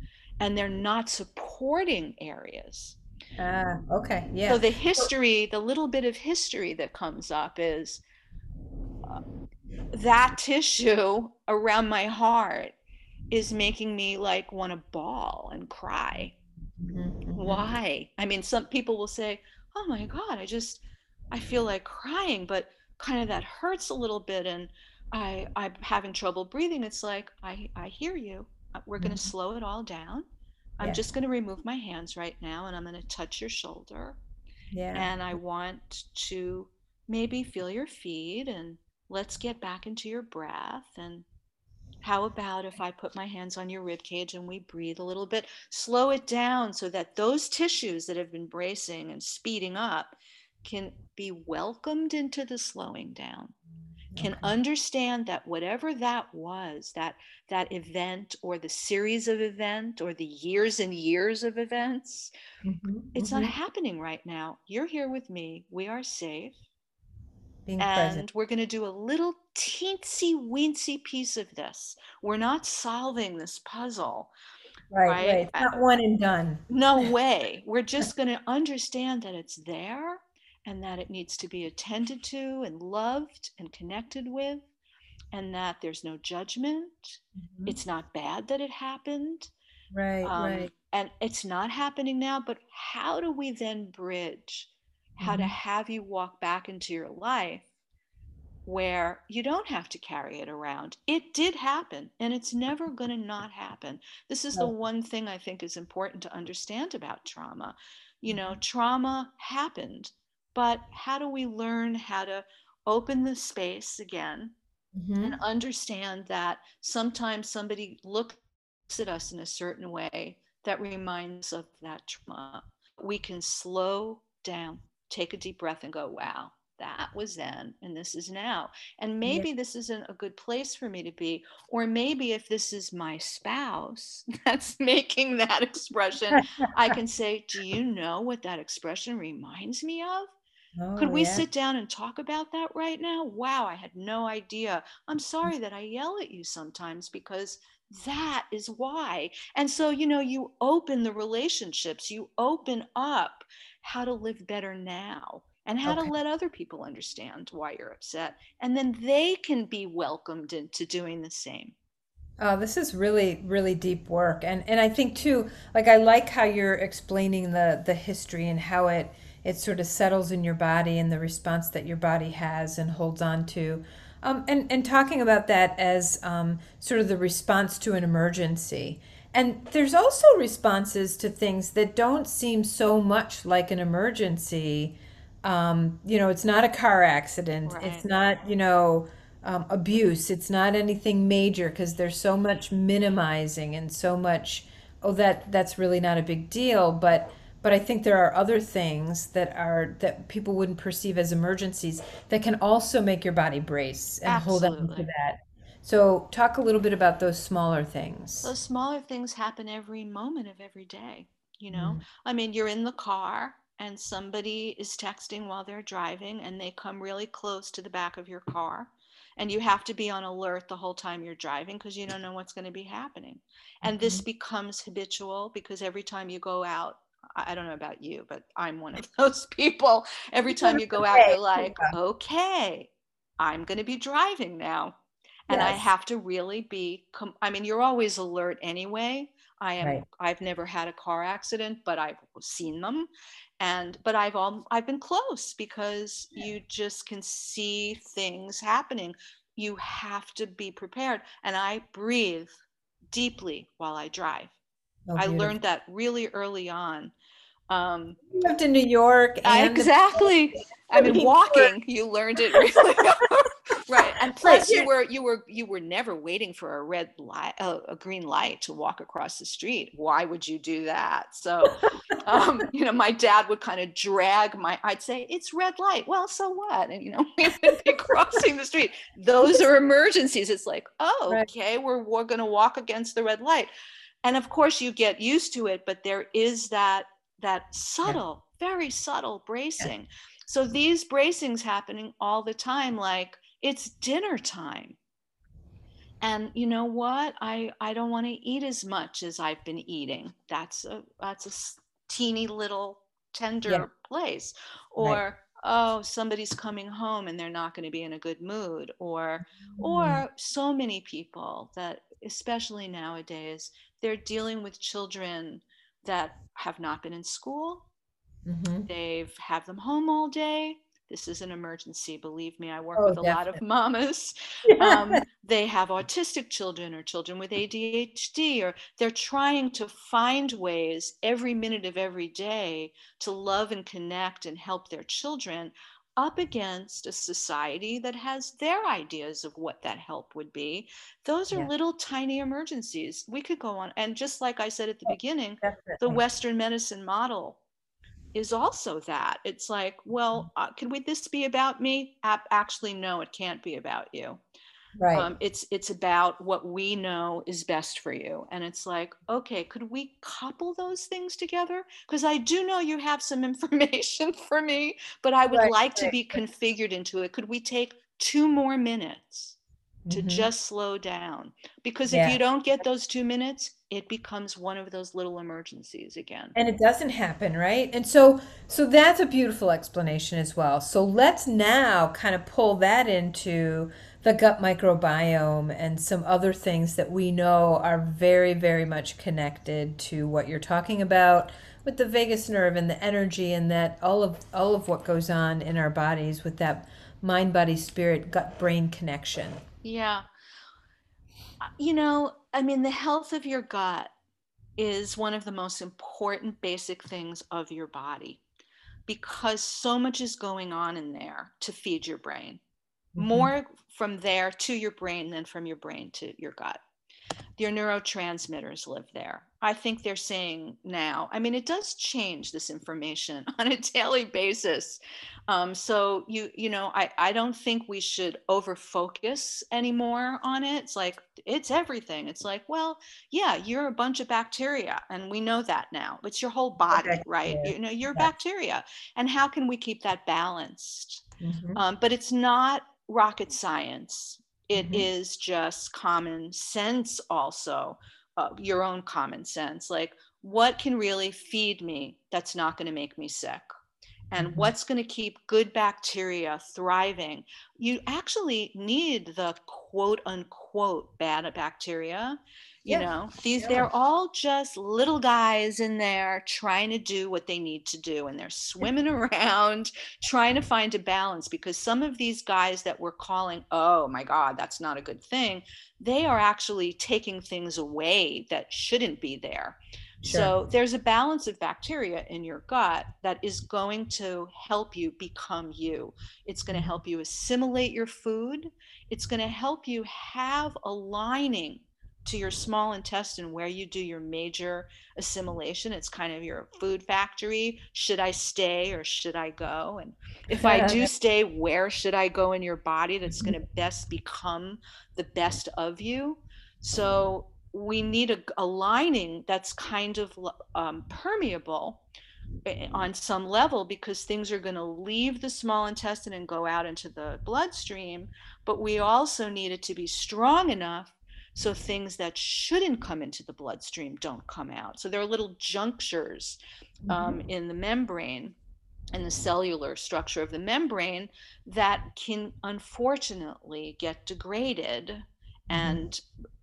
and they're not supporting areas. Ah, okay, yeah. So the history, the little bit of history that comes up is uh, that tissue around my heart is making me like want to bawl and cry. Mm-hmm, mm-hmm. Why? I mean, some people will say, "Oh my God, I just I feel like crying," but kind of that hurts a little bit, and I I'm having trouble breathing. It's like I I hear you. Uh, we're going to mm-hmm. slow it all down I'm yeah. just going to remove my hands right now and I'm going to touch your shoulder. Yeah. And I want to maybe feel your feet and let's get back into your breath and how about if I put my hands on your rib cage and we breathe a little bit, slow it down so that those tissues that have been bracing and speeding up can be welcomed into the slowing down can okay. understand that whatever that was that that event or the series of event or the years and years of events mm-hmm, it's mm-hmm. not happening right now you're here with me we are safe Being and present. we're going to do a little teensy weensy piece of this we're not solving this puzzle right right, right. not one and done no way we're just going to understand that it's there and that it needs to be attended to and loved and connected with, and that there's no judgment. Mm-hmm. It's not bad that it happened. Right, um, right. And it's not happening now, but how do we then bridge how mm-hmm. to have you walk back into your life where you don't have to carry it around. It did happen and it's never going to not happen. This is the one thing I think is important to understand about trauma. You know, mm-hmm. trauma happened but how do we learn how to open the space again mm-hmm. and understand that sometimes somebody looks at us in a certain way that reminds us of that trauma. We can slow down, take a deep breath, and go, wow, that was then and this is now and maybe yeah. this isn't a good place for me to be or maybe if this is my spouse that's making that expression i can say do you know what that expression reminds me of oh, could we yeah. sit down and talk about that right now wow i had no idea i'm sorry that i yell at you sometimes because that is why and so you know you open the relationships you open up how to live better now and how okay. to let other people understand why you're upset. And then they can be welcomed into doing the same. Oh, this is really, really deep work. And and I think too, like I like how you're explaining the the history and how it it sort of settles in your body and the response that your body has and holds on to. Um, and, and talking about that as um, sort of the response to an emergency. And there's also responses to things that don't seem so much like an emergency um, you know, it's not a car accident. Right. It's not, you know, um, abuse. It's not anything major because there's so much minimizing and so much, oh, that that's really not a big deal. But but I think there are other things that are that people wouldn't perceive as emergencies that can also make your body brace and Absolutely. hold on to that. So talk a little bit about those smaller things. Those smaller things happen every moment of every day. You know, mm. I mean, you're in the car and somebody is texting while they're driving and they come really close to the back of your car and you have to be on alert the whole time you're driving because you don't know what's going to be happening and mm-hmm. this becomes habitual because every time you go out i don't know about you but i'm one of those people. Every time you go out you're like okay i'm going to be driving now. And yes. i have to really be com- i mean you're always alert anyway. I am right. I've never had a car accident, but I've seen them. And but i've all i've been close because you just can see things happening. You have to be prepared. And i breathe deeply while i drive. Oh, i learned that really early on um you lived in new york exactly. I mean walking. You learned it really right and plus you were you were you were never waiting for a red light uh, a green light to walk across the street. Why would you do that? So um, you know my dad would kind of drag my i'd say it's red light. Well so what? And you know we would be crossing the street. Those are emergencies. It's like oh okay we're, we're going to walk against the red light. And of course you get used to it but there is that that subtle yeah. very subtle bracing yeah. so these bracings happening all the time like it's dinner time and you know what i i don't want to eat as much as i've been eating that's a that's a teeny little tender yeah. place or right. oh somebody's coming home and they're not going to be in a good mood or mm. or so many people that especially nowadays they're dealing with children that have not been in school mm-hmm. they've have them home all day this is an emergency. Believe me, I work oh, with a lot of mamas. Um, they have autistic children or children with ADHD, or they're trying to find ways every minute of every day to love and connect and help their children up against a society that has their ideas of what that help would be. Those are yeah. little tiny emergencies. We could go on. And just like I said at the oh, beginning, definitely. the Western medicine model is also that it's like well mm. uh, can we this be about me actually no it can't be about you right. Um, it's it's about what we know is best for you and it's like okay could we couple those things together? Because i do know you have some information for me but i would right, like to be configured into it. Could we take two more minutes to mm-hmm. just slow down? Because yeah. if you don't get those two minutes it becomes one of those little emergencies again. And it doesn't happen right? And so so that's a beautiful explanation as well. So let's now kind of pull that into the gut microbiome and some other things that we know are very very much connected to what you're talking about with the vagus nerve and the energy and that all of all of what goes on in our bodies with that mind body spirit gut brain connection yeah. Uh, you know, I mean, the health of your gut is one of the most important basic things of your body because so much is going on in there to feed your brain. Mm-hmm. More from there to your brain than from your brain to your gut. your neurotransmitters live there. I think they're saying now. I mean, it does change this information on a daily basis. Um, so you you know, I I don't think we should over focus anymore on it. It's like it's everything. It's like, well, yeah, you're a bunch of bacteria, and we know that now. It's your whole body, Okay. right? Yeah. You know, you're Yeah. bacteria, and how can we keep that balanced? Mhm. Um, but it's not rocket science. It Mhm. is just common sense, also, uh, your own common sense. Like, what can really feed me that's not going to make me sick? And Mhm. what's going to keep good bacteria thriving? You actually need the quote unquote bad bacteria. You Yeah. know, these, Yeah. they're all just little guys in there trying to do what they need to do. And they're swimming around trying to find a balance because some of these guys that we're calling, oh my God, that's not a good thing, they are actually taking things away that shouldn't be there. Sure. So there's a balance of bacteria in your gut that is going to help you become you. It's going to Mhm. help you assimilate your food. It's going to help you have a lining to your small intestine where you do your major assimilation. It's kind of your food factory. Should I stay or should I go? And if I do stay, where should I go in your body that's going to best become the best of you? So we need a, a lining that's kind of um, permeable eh, on some level because things are going to leave the small intestine and go out into the bloodstream. But we also need it to be strong enough so things that shouldn't come into the bloodstream don't come out. So there are little junctures um, Mhm. in the membrane and the cellular structure of the membrane that can unfortunately get degraded and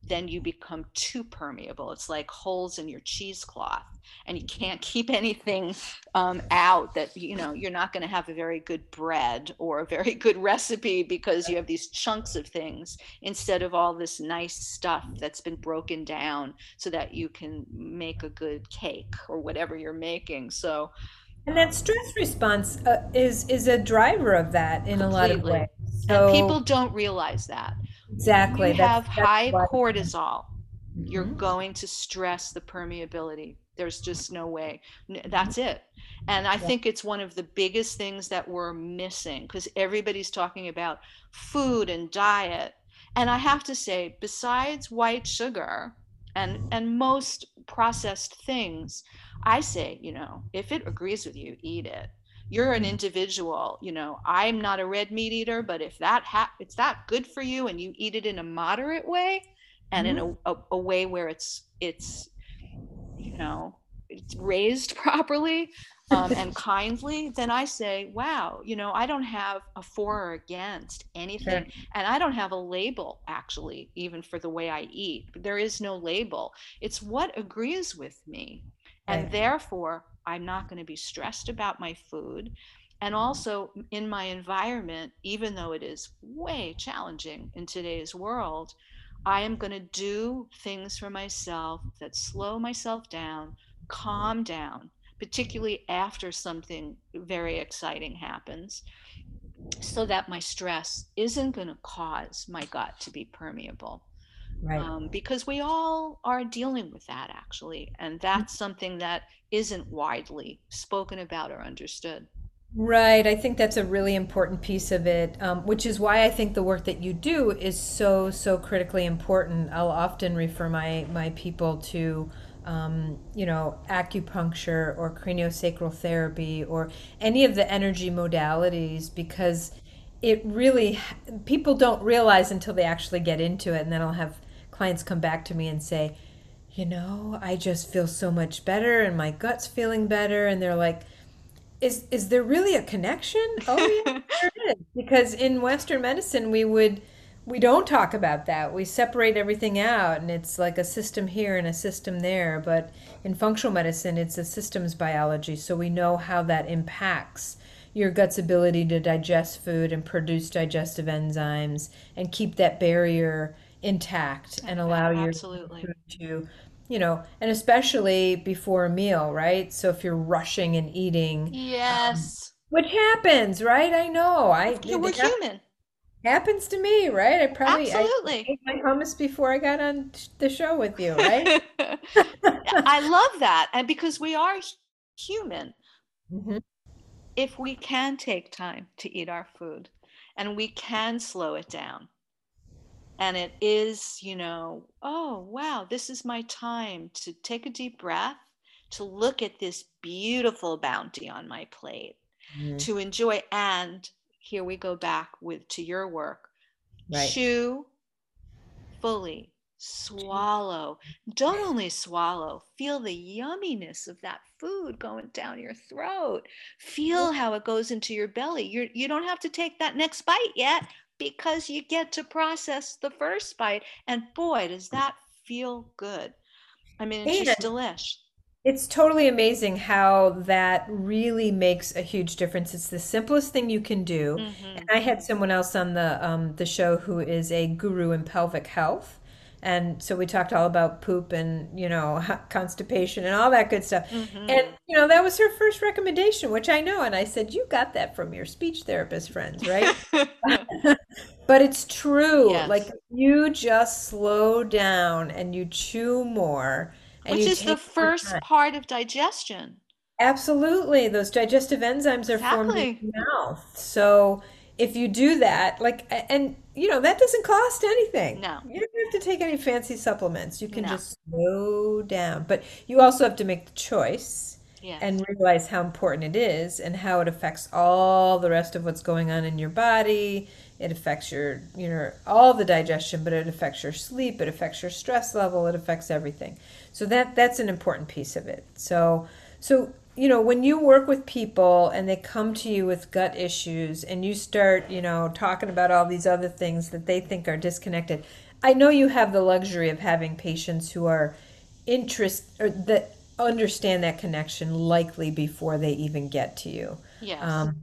then you become too permeable it's like holes in your cheesecloth and you can't keep anything um, out that you know you're not going to have a very good bread or a very good recipe because you have these chunks of things instead of all this nice stuff that's been broken down so that you can make a good cake or whatever you're making so And that stress response uh, is is a driver of that in a lot of Completely. ways. and So people don't realize that exactly. You have that's, that's high cortisol. you're Mhm. going to stress the permeability. There's just no way. That's it. And i Yeah. think it's one of the biggest things that we're missing because everybody's talking about food and diet. And i have to say besides white sugar and and most processed things i say you know if it agrees with you eat it you're an individual you know i'm not a red meat eater but if that ha- it's that good for you and you eat it in a moderate way and in a, a, a way where it's it's you know it's raised properly um, and kindly then i say wow you know i don't have a for or against anything. And i don't have a label actually even for the way i eat. There is no label. It's what agrees with me. And therefore i'm not going to be stressed about my food and also in my environment even though it is way challenging in today's world I am going to do things for myself that slow myself down, calm down, particularly after something very exciting happens, so that my stress isn't going to cause my gut to be permeable. Right. Um, because we all are dealing with that actually. And that's something that isn't widely spoken about or understood. Right. I think that's a really important piece of it, um, which is why I think the work that you do is so, so critically important. I'll often refer my, my people to, um, you know, acupuncture or craniosacral therapy or any of the energy modalities because it really, people don't realize until they actually get into it. And then I'll have clients come back to me and say, you know, I just feel so much better and my gut's feeling better. And they're like, is is there really a connection? Oh yeah, there is. Because in Western medicine we would we don't talk about that. We separate everything out and it's like a system here and a system there. But in functional medicine it's a systems biology, so we know how that impacts your gut's ability to digest food and produce digestive enzymes and keep that barrier intact and allow your Absolutely. food to you know, and especially before a meal, right? So if you're rushing and eating, Yes. which happens, right? I know. I Yeah, we're human. Happens to me, right? I probably I Absolutely. ate my hummus before I got on the show with you, right? I love that. And because we are human, hmm if we can take time to eat our food and we can slow it down, and it is, you know, oh, wow, this is my time to take a deep breath, to look at this beautiful bounty on my plate, hmm to enjoy. And here we go back with to your work Right. chew fully, swallow. Don't only swallow, feel the yumminess of that food going down your throat. Feel how it goes into your belly. You're, you don't have to take that next bite yet because you get to process the first bite. And boy, does that feel good. I mean, it's just delish. it's totally amazing how that really makes a huge difference. It's the simplest thing you can do. And hmm I had someone else on the um, the show who is a guru in pelvic health. And so we talked all about poop and, you know, constipation and all that good stuff. And, hmm you know, that was her first recommendation, which I know. And I said, you got that from your speech therapist friends, right? But it's true. Like you just slow down and you chew more and Which is the first part of digestion. Absolutely. Those digestive enzymes are formed in Exactly. the mouth. So if you do that, like, and you know, that doesn't cost anything. No, You don't have to take any fancy supplements. You can no. just slow down. But you also have to make the choice Yes. and realize how important it is and how it affects all the rest of what's going on in your body. It affects your, you know, all the digestion, but it affects your sleep, it affects your stress level, it affects everything. So that that's an important piece of it. So so you know, when you work with people and they come to you with gut issues and you start, you know, talking about all these other things that they think are disconnected, I know you have the luxury of having patients who are interest or that understand that connection likely before they even get to you. Yes. Um,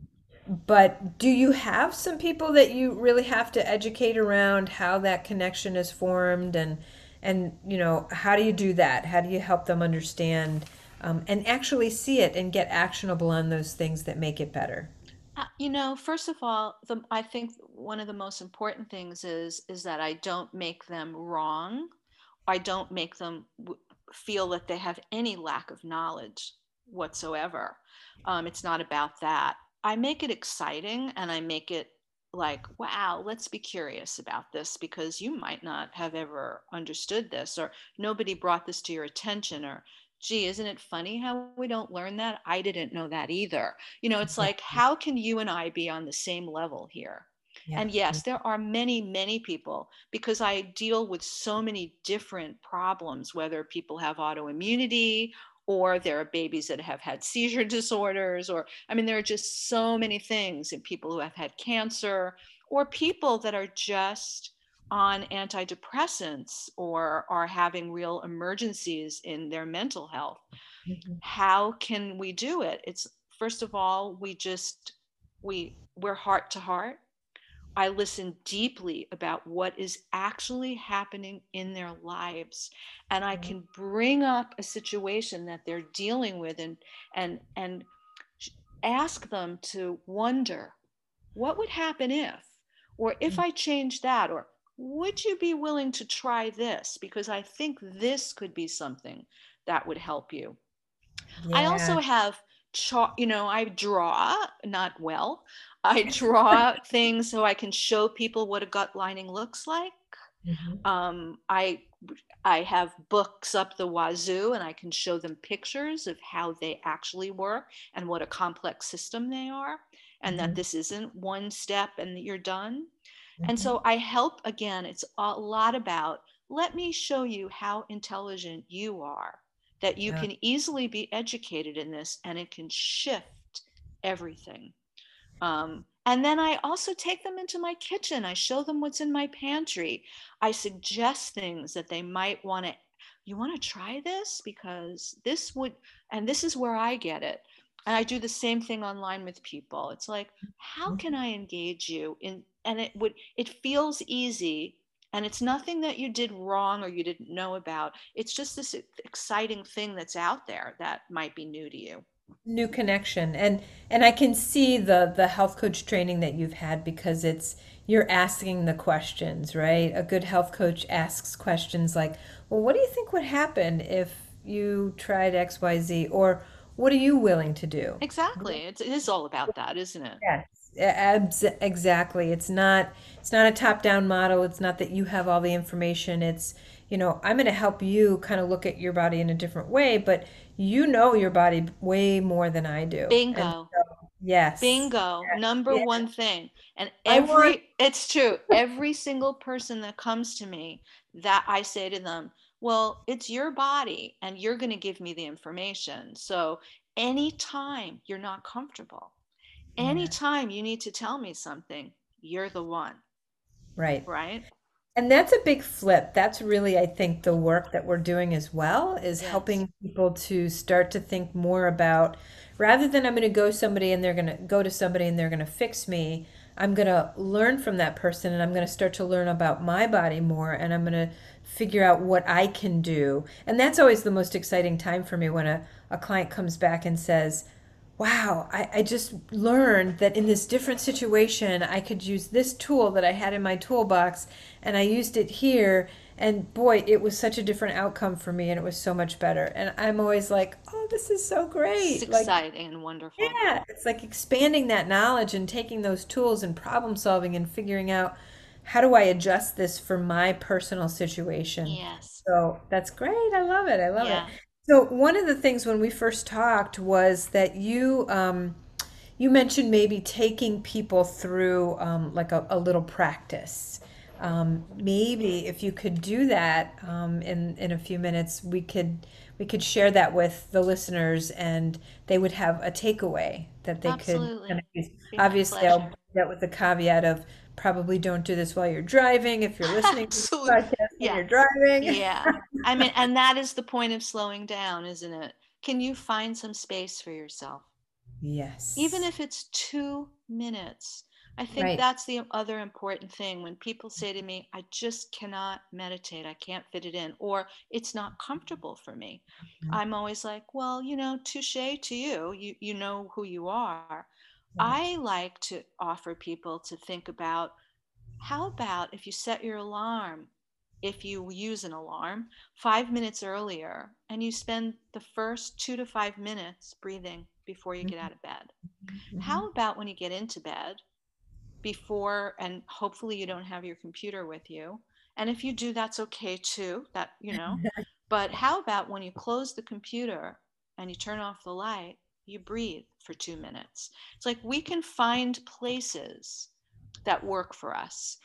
but do you have some people that you really have to educate around how that connection is formed and and you know how do you do that? How do you help them understand um, and actually see it and get actionable on those things that make it better? Uh, you know, first of all, the, I think one of the most important things is is that I don't make them wrong. I don't make them w- feel that they have any lack of knowledge whatsoever. Um, it's not about that. I make it exciting and I make it like, wow, let's be curious about this because you might not have ever understood this or nobody brought this to your attention or gee, isn't it funny how we don't learn that? I didn't know that either. You know, it's like, how can you and I be on the same level here? Yeah. And yes, there are many, many people because I deal with so many different problems, whether people have autoimmunity or there are babies that have had seizure disorders, or I mean, there are just so many things in people who have had cancer or people that are just on antidepressants or are having real emergencies in their mental health Mhm. how can we do it it's first of all we just we we're heart to heart i listen deeply about what is actually happening in their lives and i Mhm. can bring up a situation that they're dealing with and and and ask them to wonder what would happen if or if i change that or would you be willing to try this because i think this could be something that would help you I also have chart, you know, I draw, not well. I draw things so I can show people what a gut lining looks like. Mhm. Um, I I have books up the wazoo and I can show them pictures of how they actually work and what a complex system they are and that Mhm. this isn't one step and you're done. And Mhm. so I help again, it's a lot about let me show you how intelligent you are, that you Yeah. can easily be educated in this and it can shift everything. Um, and then I also take them into my kitchen. I show them what's in my pantry. I suggest things that they might want to. You want to try this because this would, and this is where I get it. And I do the same thing online with people. It's like, how can Mhm. I engage you in? And it would, it feels easy, and it's nothing that you did wrong or you didn't know about. It's just this exciting thing that's out there that might be new to you. new connection and and I can see the the health coach training that you've had because it's you're asking the questions, right? A good health coach asks questions like, "Well, what do you think would happen if you tried XYZ?" or "What are you willing to do?" Exactly. It's, it is all about that, isn't it? Yes, abs- exactly. It's not it's not a top-down model. It's not that you have all the information. It's, you know, I'm going to help you kind of look at your body in a different way, but you know your body way more than I do. Bingo. so, yes. Bingo. Number Yeah. one thing. And I want every, it's true. Every single person that comes to me, that I say to them, well, it's your body and you're going to give me the information. So anytime you're not comfortable, yeah, anytime you need to tell me something, you're the one, right. right? And that's a big flip. That's really, I think, the work that we're doing as well is Yes. helping people to start to think more about rather than I'm going to go somebody and they're going to go to somebody and they're going to fix me, I'm going to learn from that person and I'm going to start to learn about my body more and I'm going to figure out what I can do. And that's always the most exciting time for me when a, a client comes back and says, wow, I, I just learned that in this different situation, I could use this tool that I had in my toolbox and I used it here. And boy, it was such a different outcome for me and it was so much better. And I'm always like, oh, this is so It's great. Like, exciting and wonderful. yeah, it's like expanding that knowledge and taking those tools and problem solving and figuring out how do I adjust this for my personal situation. Yes. So that's great. I love it. I love it. So one of the things when we first talked was that you um, you mentioned maybe taking people through um, like a, a little practice. Um, maybe if you could do that um, in in a few minutes, we could we could share that with the listeners, and they would have a takeaway that they could kind Absolutely. of. Be my Obviously, I'll do that with the caveat of probably don't do this while you're driving. If you're listening to Absolutely. podcast Yeah. you're driving, Yeah. I mean, and that is the point of slowing down, isn't it? Can you find some space for yourself? Yes. Even if it's two minutes. I think right. that's the other important thing. When people say to me, I just cannot meditate, I can't fit it in, or it's not comfortable for me, mm-hmm. I'm always like, well, you know, touche to you. You, you know who you are. Right. I like to offer people to think about how about if you set your alarm, if you use an alarm, five minutes earlier and you spend the first two to five minutes breathing before you get Mhm, out of bed? mhm. How about when you get into bed before, and hopefully you don't have your computer with you? And if you do, that's okay too, that, you know. But how about when you close the computer and you turn off the light, you breathe for two minutes? It's like we can find places that work for us.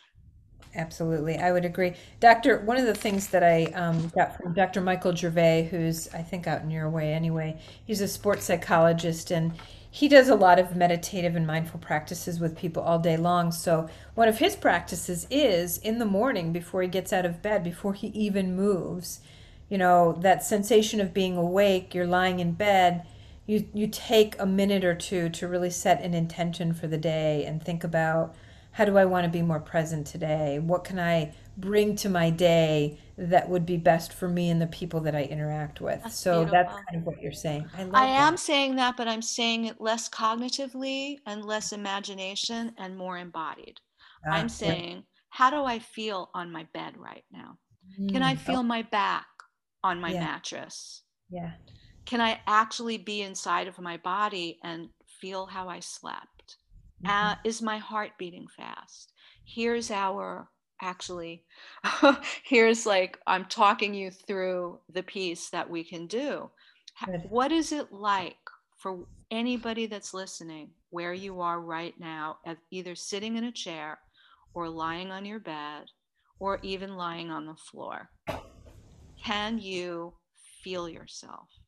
Absolutely, I would agree. Doctor, one of the things that I um, got from Dr. Michael Gervais, who's I think out in your way anyway, he's a sports psychologist and he does a lot of meditative and mindful practices with people all day long. So, one of his practices is in the morning before he gets out of bed, before he even moves, you know, that sensation of being awake, you're lying in bed, you you take a minute or two to really set an intention for the day and think about how do I want to be more present today? What can I bring to my day that would be best for me and the people that I interact with? That's So that's kind of what you're saying. I I am saying that, but I'm saying it less cognitively and less imagination and more embodied. I'm Ah, yeah. saying, how do I feel on my bed right now? Can I Mm, oh, feel my back on my yeah, mattress? yeah. Can I actually be inside of my body and feel how I slept? Uh, hmm is my heart beating fast? Here's our actually, here's like I'm talking you through the piece that we can do. Good. What is it like for anybody that's listening where you are right now, either sitting in a chair or lying on your bed or even lying on the floor? Can you feel yourself?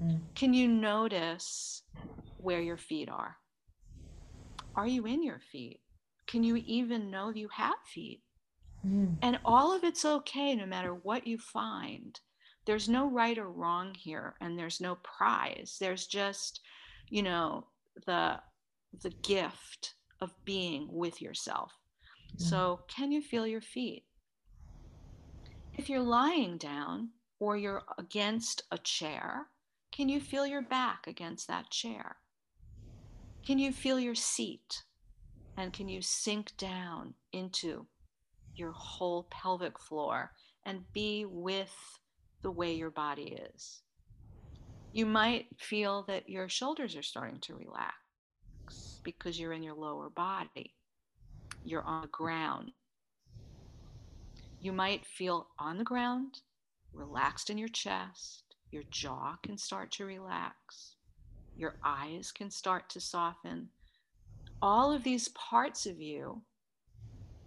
Mm, Can you notice where your feet are? Are you in your feet? Can you even know you have feet? mm, And all of it's okay no matter what you find. There's no right or wrong here, and there's no prize. There's just, you know, the the gift of being with yourself. mm, So, can you feel your feet? If you're lying down or you're against a chair, Can you feel your back against that chair? Can you feel your seat? And can you sink down into your whole pelvic floor and be with the way your body is? You might feel that your shoulders are starting to relax because you're in your lower body. You're on the ground. You might feel on the ground, relaxed in your chest. Your jaw can start to relax. Your eyes can start to soften. All of these parts of you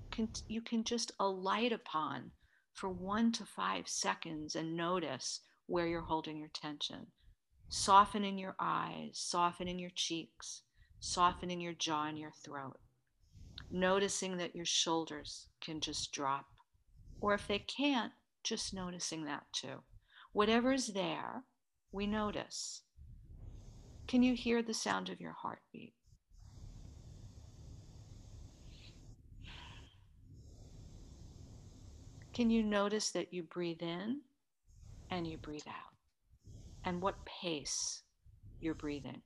can you can just alight upon for 1 to 5 seconds and notice where you're holding your tension. Softening your eyes, softening your cheeks, softening your jaw and your throat. Noticing that your shoulders can just drop. Or if they can't, just noticing that too. Whatever's there, we notice. Can you hear the sound of your heartbeat? Can you notice that you breathe in and you breathe out? And what pace you're breathing?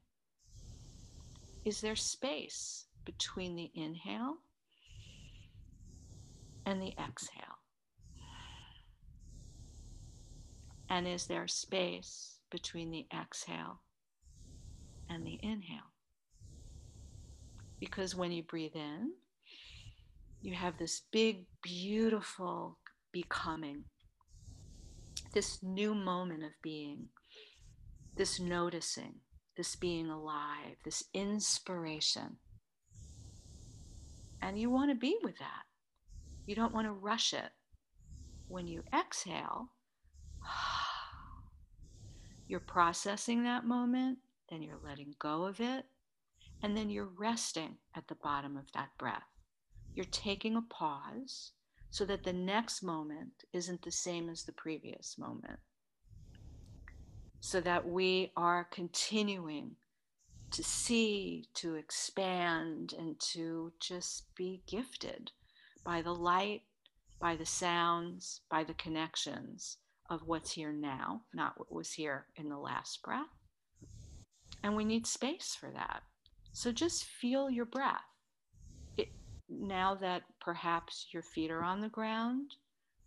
Is there space between the inhale and the exhale? And is there space between the exhale and the inhale? Because when you breathe in, you have this big, beautiful becoming, this new moment of being, this noticing this being alive, this inspiration. And you want to be with that. You don't want to rush it. When you exhale, you're processing that moment, then you're letting go of it, and then you're resting at the bottom of that breath. You're taking a pause so that the next moment isn't the same as the previous moment so that we are continuing to see, to expand, and to just be gifted by the light, by the sounds, by the connections of what's here now, not what was here in the last breath. And we need space for that. So just feel your breath. It, now that perhaps your feet are on the ground,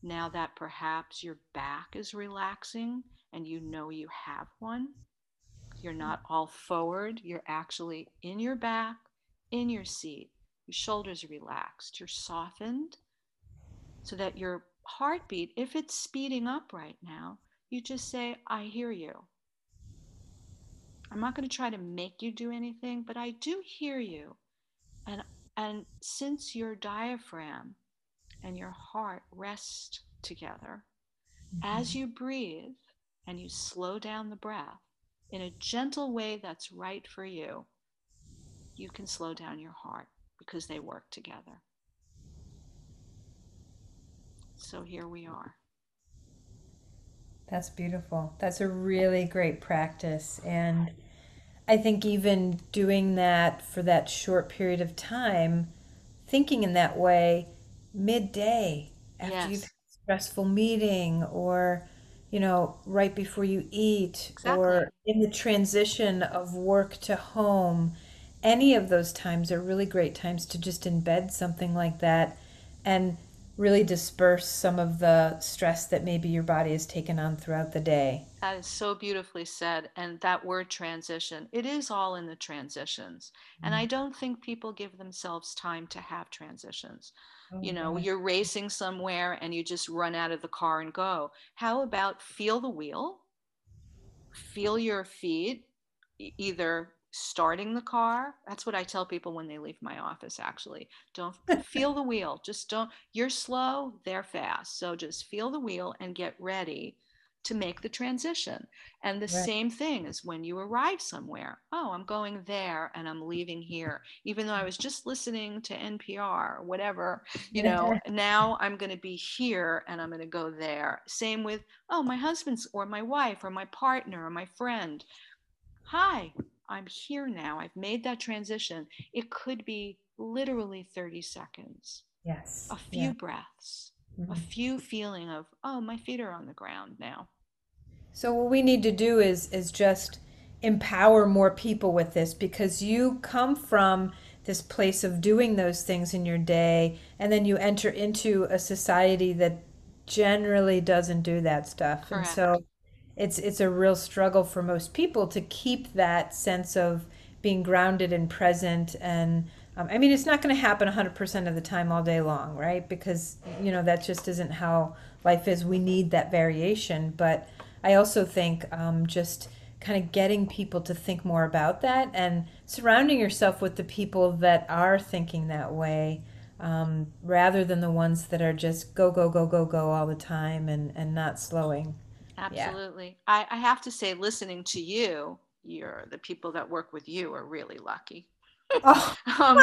now that perhaps your back is relaxing and you know you have one, you're not all forward, you're actually in your back, in your seat, your shoulders are relaxed, you're softened so that your heartbeat, if it's speeding up right now, you just say, I hear you. I'm not going to try to make you do anything, but I do hear you. And, and since your diaphragm and your heart rest together, mm-hmm. as you breathe, and you slow down the breath in a gentle way that's right for you, you can slow down your heart because they work together. So here we are. That's beautiful. That's a really great practice. And I think even doing that for that short period of time, thinking in that way midday after yes. you've had a stressful meeting or you know, right before you eat exactly. or in the transition of work to home. Any of those times are really great times to just embed something like that and really disperse some of the stress that maybe your body has taken on throughout the day. That is so beautifully said. And that word transition, it is all in the transitions. And mm. I don't think people give themselves time to have transitions. Oh, you know, gosh. you're racing somewhere and you just run out of the car and go. How about feel the wheel? Feel your feet either starting the car. That's what I tell people when they leave my office actually. Don't feel the wheel. Just don't you're slow, they're fast. So just feel the wheel and get ready to make the transition. And the right. same thing is when you arrive somewhere. Oh, I'm going there and I'm leaving here. Even though I was just listening to NPR, whatever, you know, now I'm going to be here and I'm going to go there. Same with, oh, my husband's or my wife or my partner or my friend. Hi, I'm here now. I've made that transition. It could be literally 30 seconds. Yes. A few yeah. breaths, mm-hmm. a few feeling of, oh, my feet are on the ground now. So what we need to do is is just empower more people with this because you come from this place of doing those things in your day and then you enter into a society that generally doesn't do that stuff. Correct. And so it's it's a real struggle for most people to keep that sense of being grounded and present and um, I mean, it's not going to happen 100% of the time all day long, right? Because, you know, that just isn't how life is. We need that variation. But I also think um, just kind of getting people to think more about that and surrounding yourself with the people that are thinking that way um, rather than the ones that are just go, go, go, go, go all the time and, and not slowing. Absolutely. Yeah. I, I have to say, listening to you, you're the people that work with you are really lucky. Oh. um,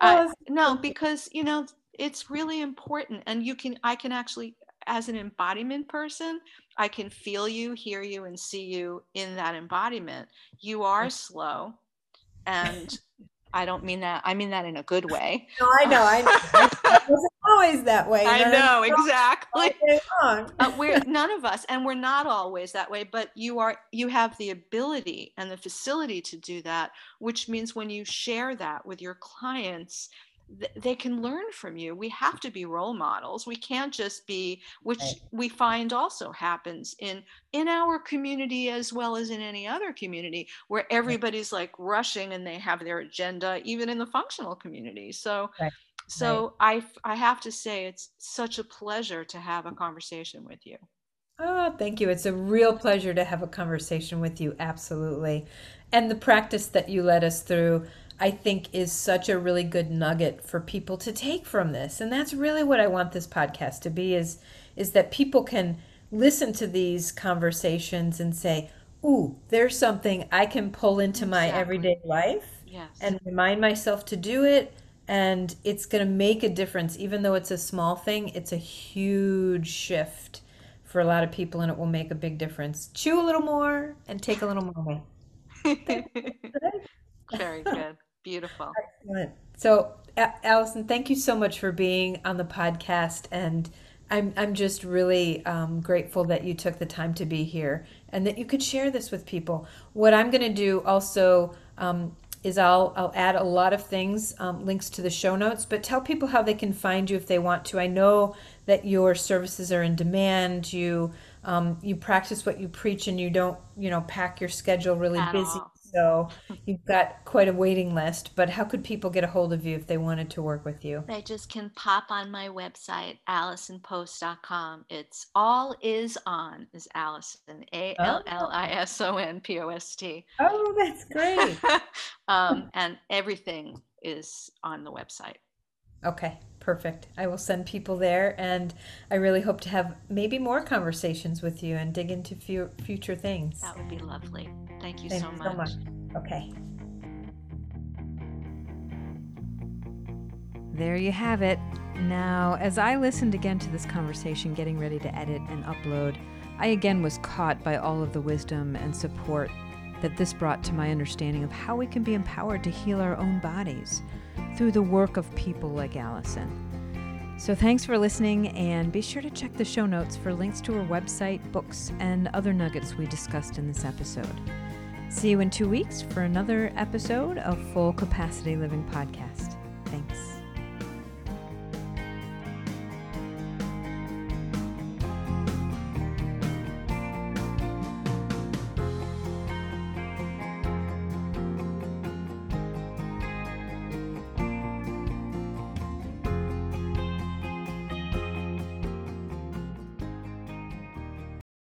I, no, because you know it's really important, and you can. I can actually, as an embodiment person, I can feel you, hear you, and see you in that embodiment. You are slow, and I don't mean that. I mean that in a good way. No, I know. I, know. I wasn't always that way. I know exactly. uh, we're none of us, and we're not always that way. But you are. You have the ability and the facility to do that, which means when you share that with your clients, they can learn from you we have to be role models we can't just be which right. we find also happens in in our community as well as in any other community where everybody's like rushing and they have their agenda even in the functional community so right. so right. i i have to say it's such a pleasure to have a conversation with you Oh, thank you. It's a real pleasure to have a conversation with you. Absolutely. And the practice that you led us through I think is such a really good nugget for people to take from this. And that's really what I want this podcast to be is is that people can listen to these conversations and say, "Ooh, there's something I can pull into exactly. my everyday life yes. and remind myself to do it." And it's going to make a difference even though it's a small thing, it's a huge shift for a lot of people and it will make a big difference. Chew a little more and take a little more away. Very good. Beautiful. Excellent. So, Allison, thank you so much for being on the podcast. And I'm, I'm just really um, grateful that you took the time to be here and that you could share this with people. What I'm going to do also um, is I'll, I'll add a lot of things, um, links to the show notes, but tell people how they can find you if they want to. I know that your services are in demand. You um, you practice what you preach, and you don't you know pack your schedule really At busy. All. So you've got quite a waiting list, but how could people get a hold of you if they wanted to work with you? They just can pop on my website, allisonpost.com. It's all is on is Allison, A L L I S O N P O S T. Oh, that's great. um, and everything is on the website. Okay, perfect. I will send people there, and I really hope to have maybe more conversations with you and dig into few, future things. That would be lovely. Thank you Thank so, you much. so much. Okay. There you have it. Now, as I listened again to this conversation, getting ready to edit and upload, I again was caught by all of the wisdom and support that this brought to my understanding of how we can be empowered to heal our own bodies through the work of people like Allison. So, thanks for listening, and be sure to check the show notes for links to her website, books, and other nuggets we discussed in this episode. See you in two weeks for another episode of Full Capacity Living Podcast.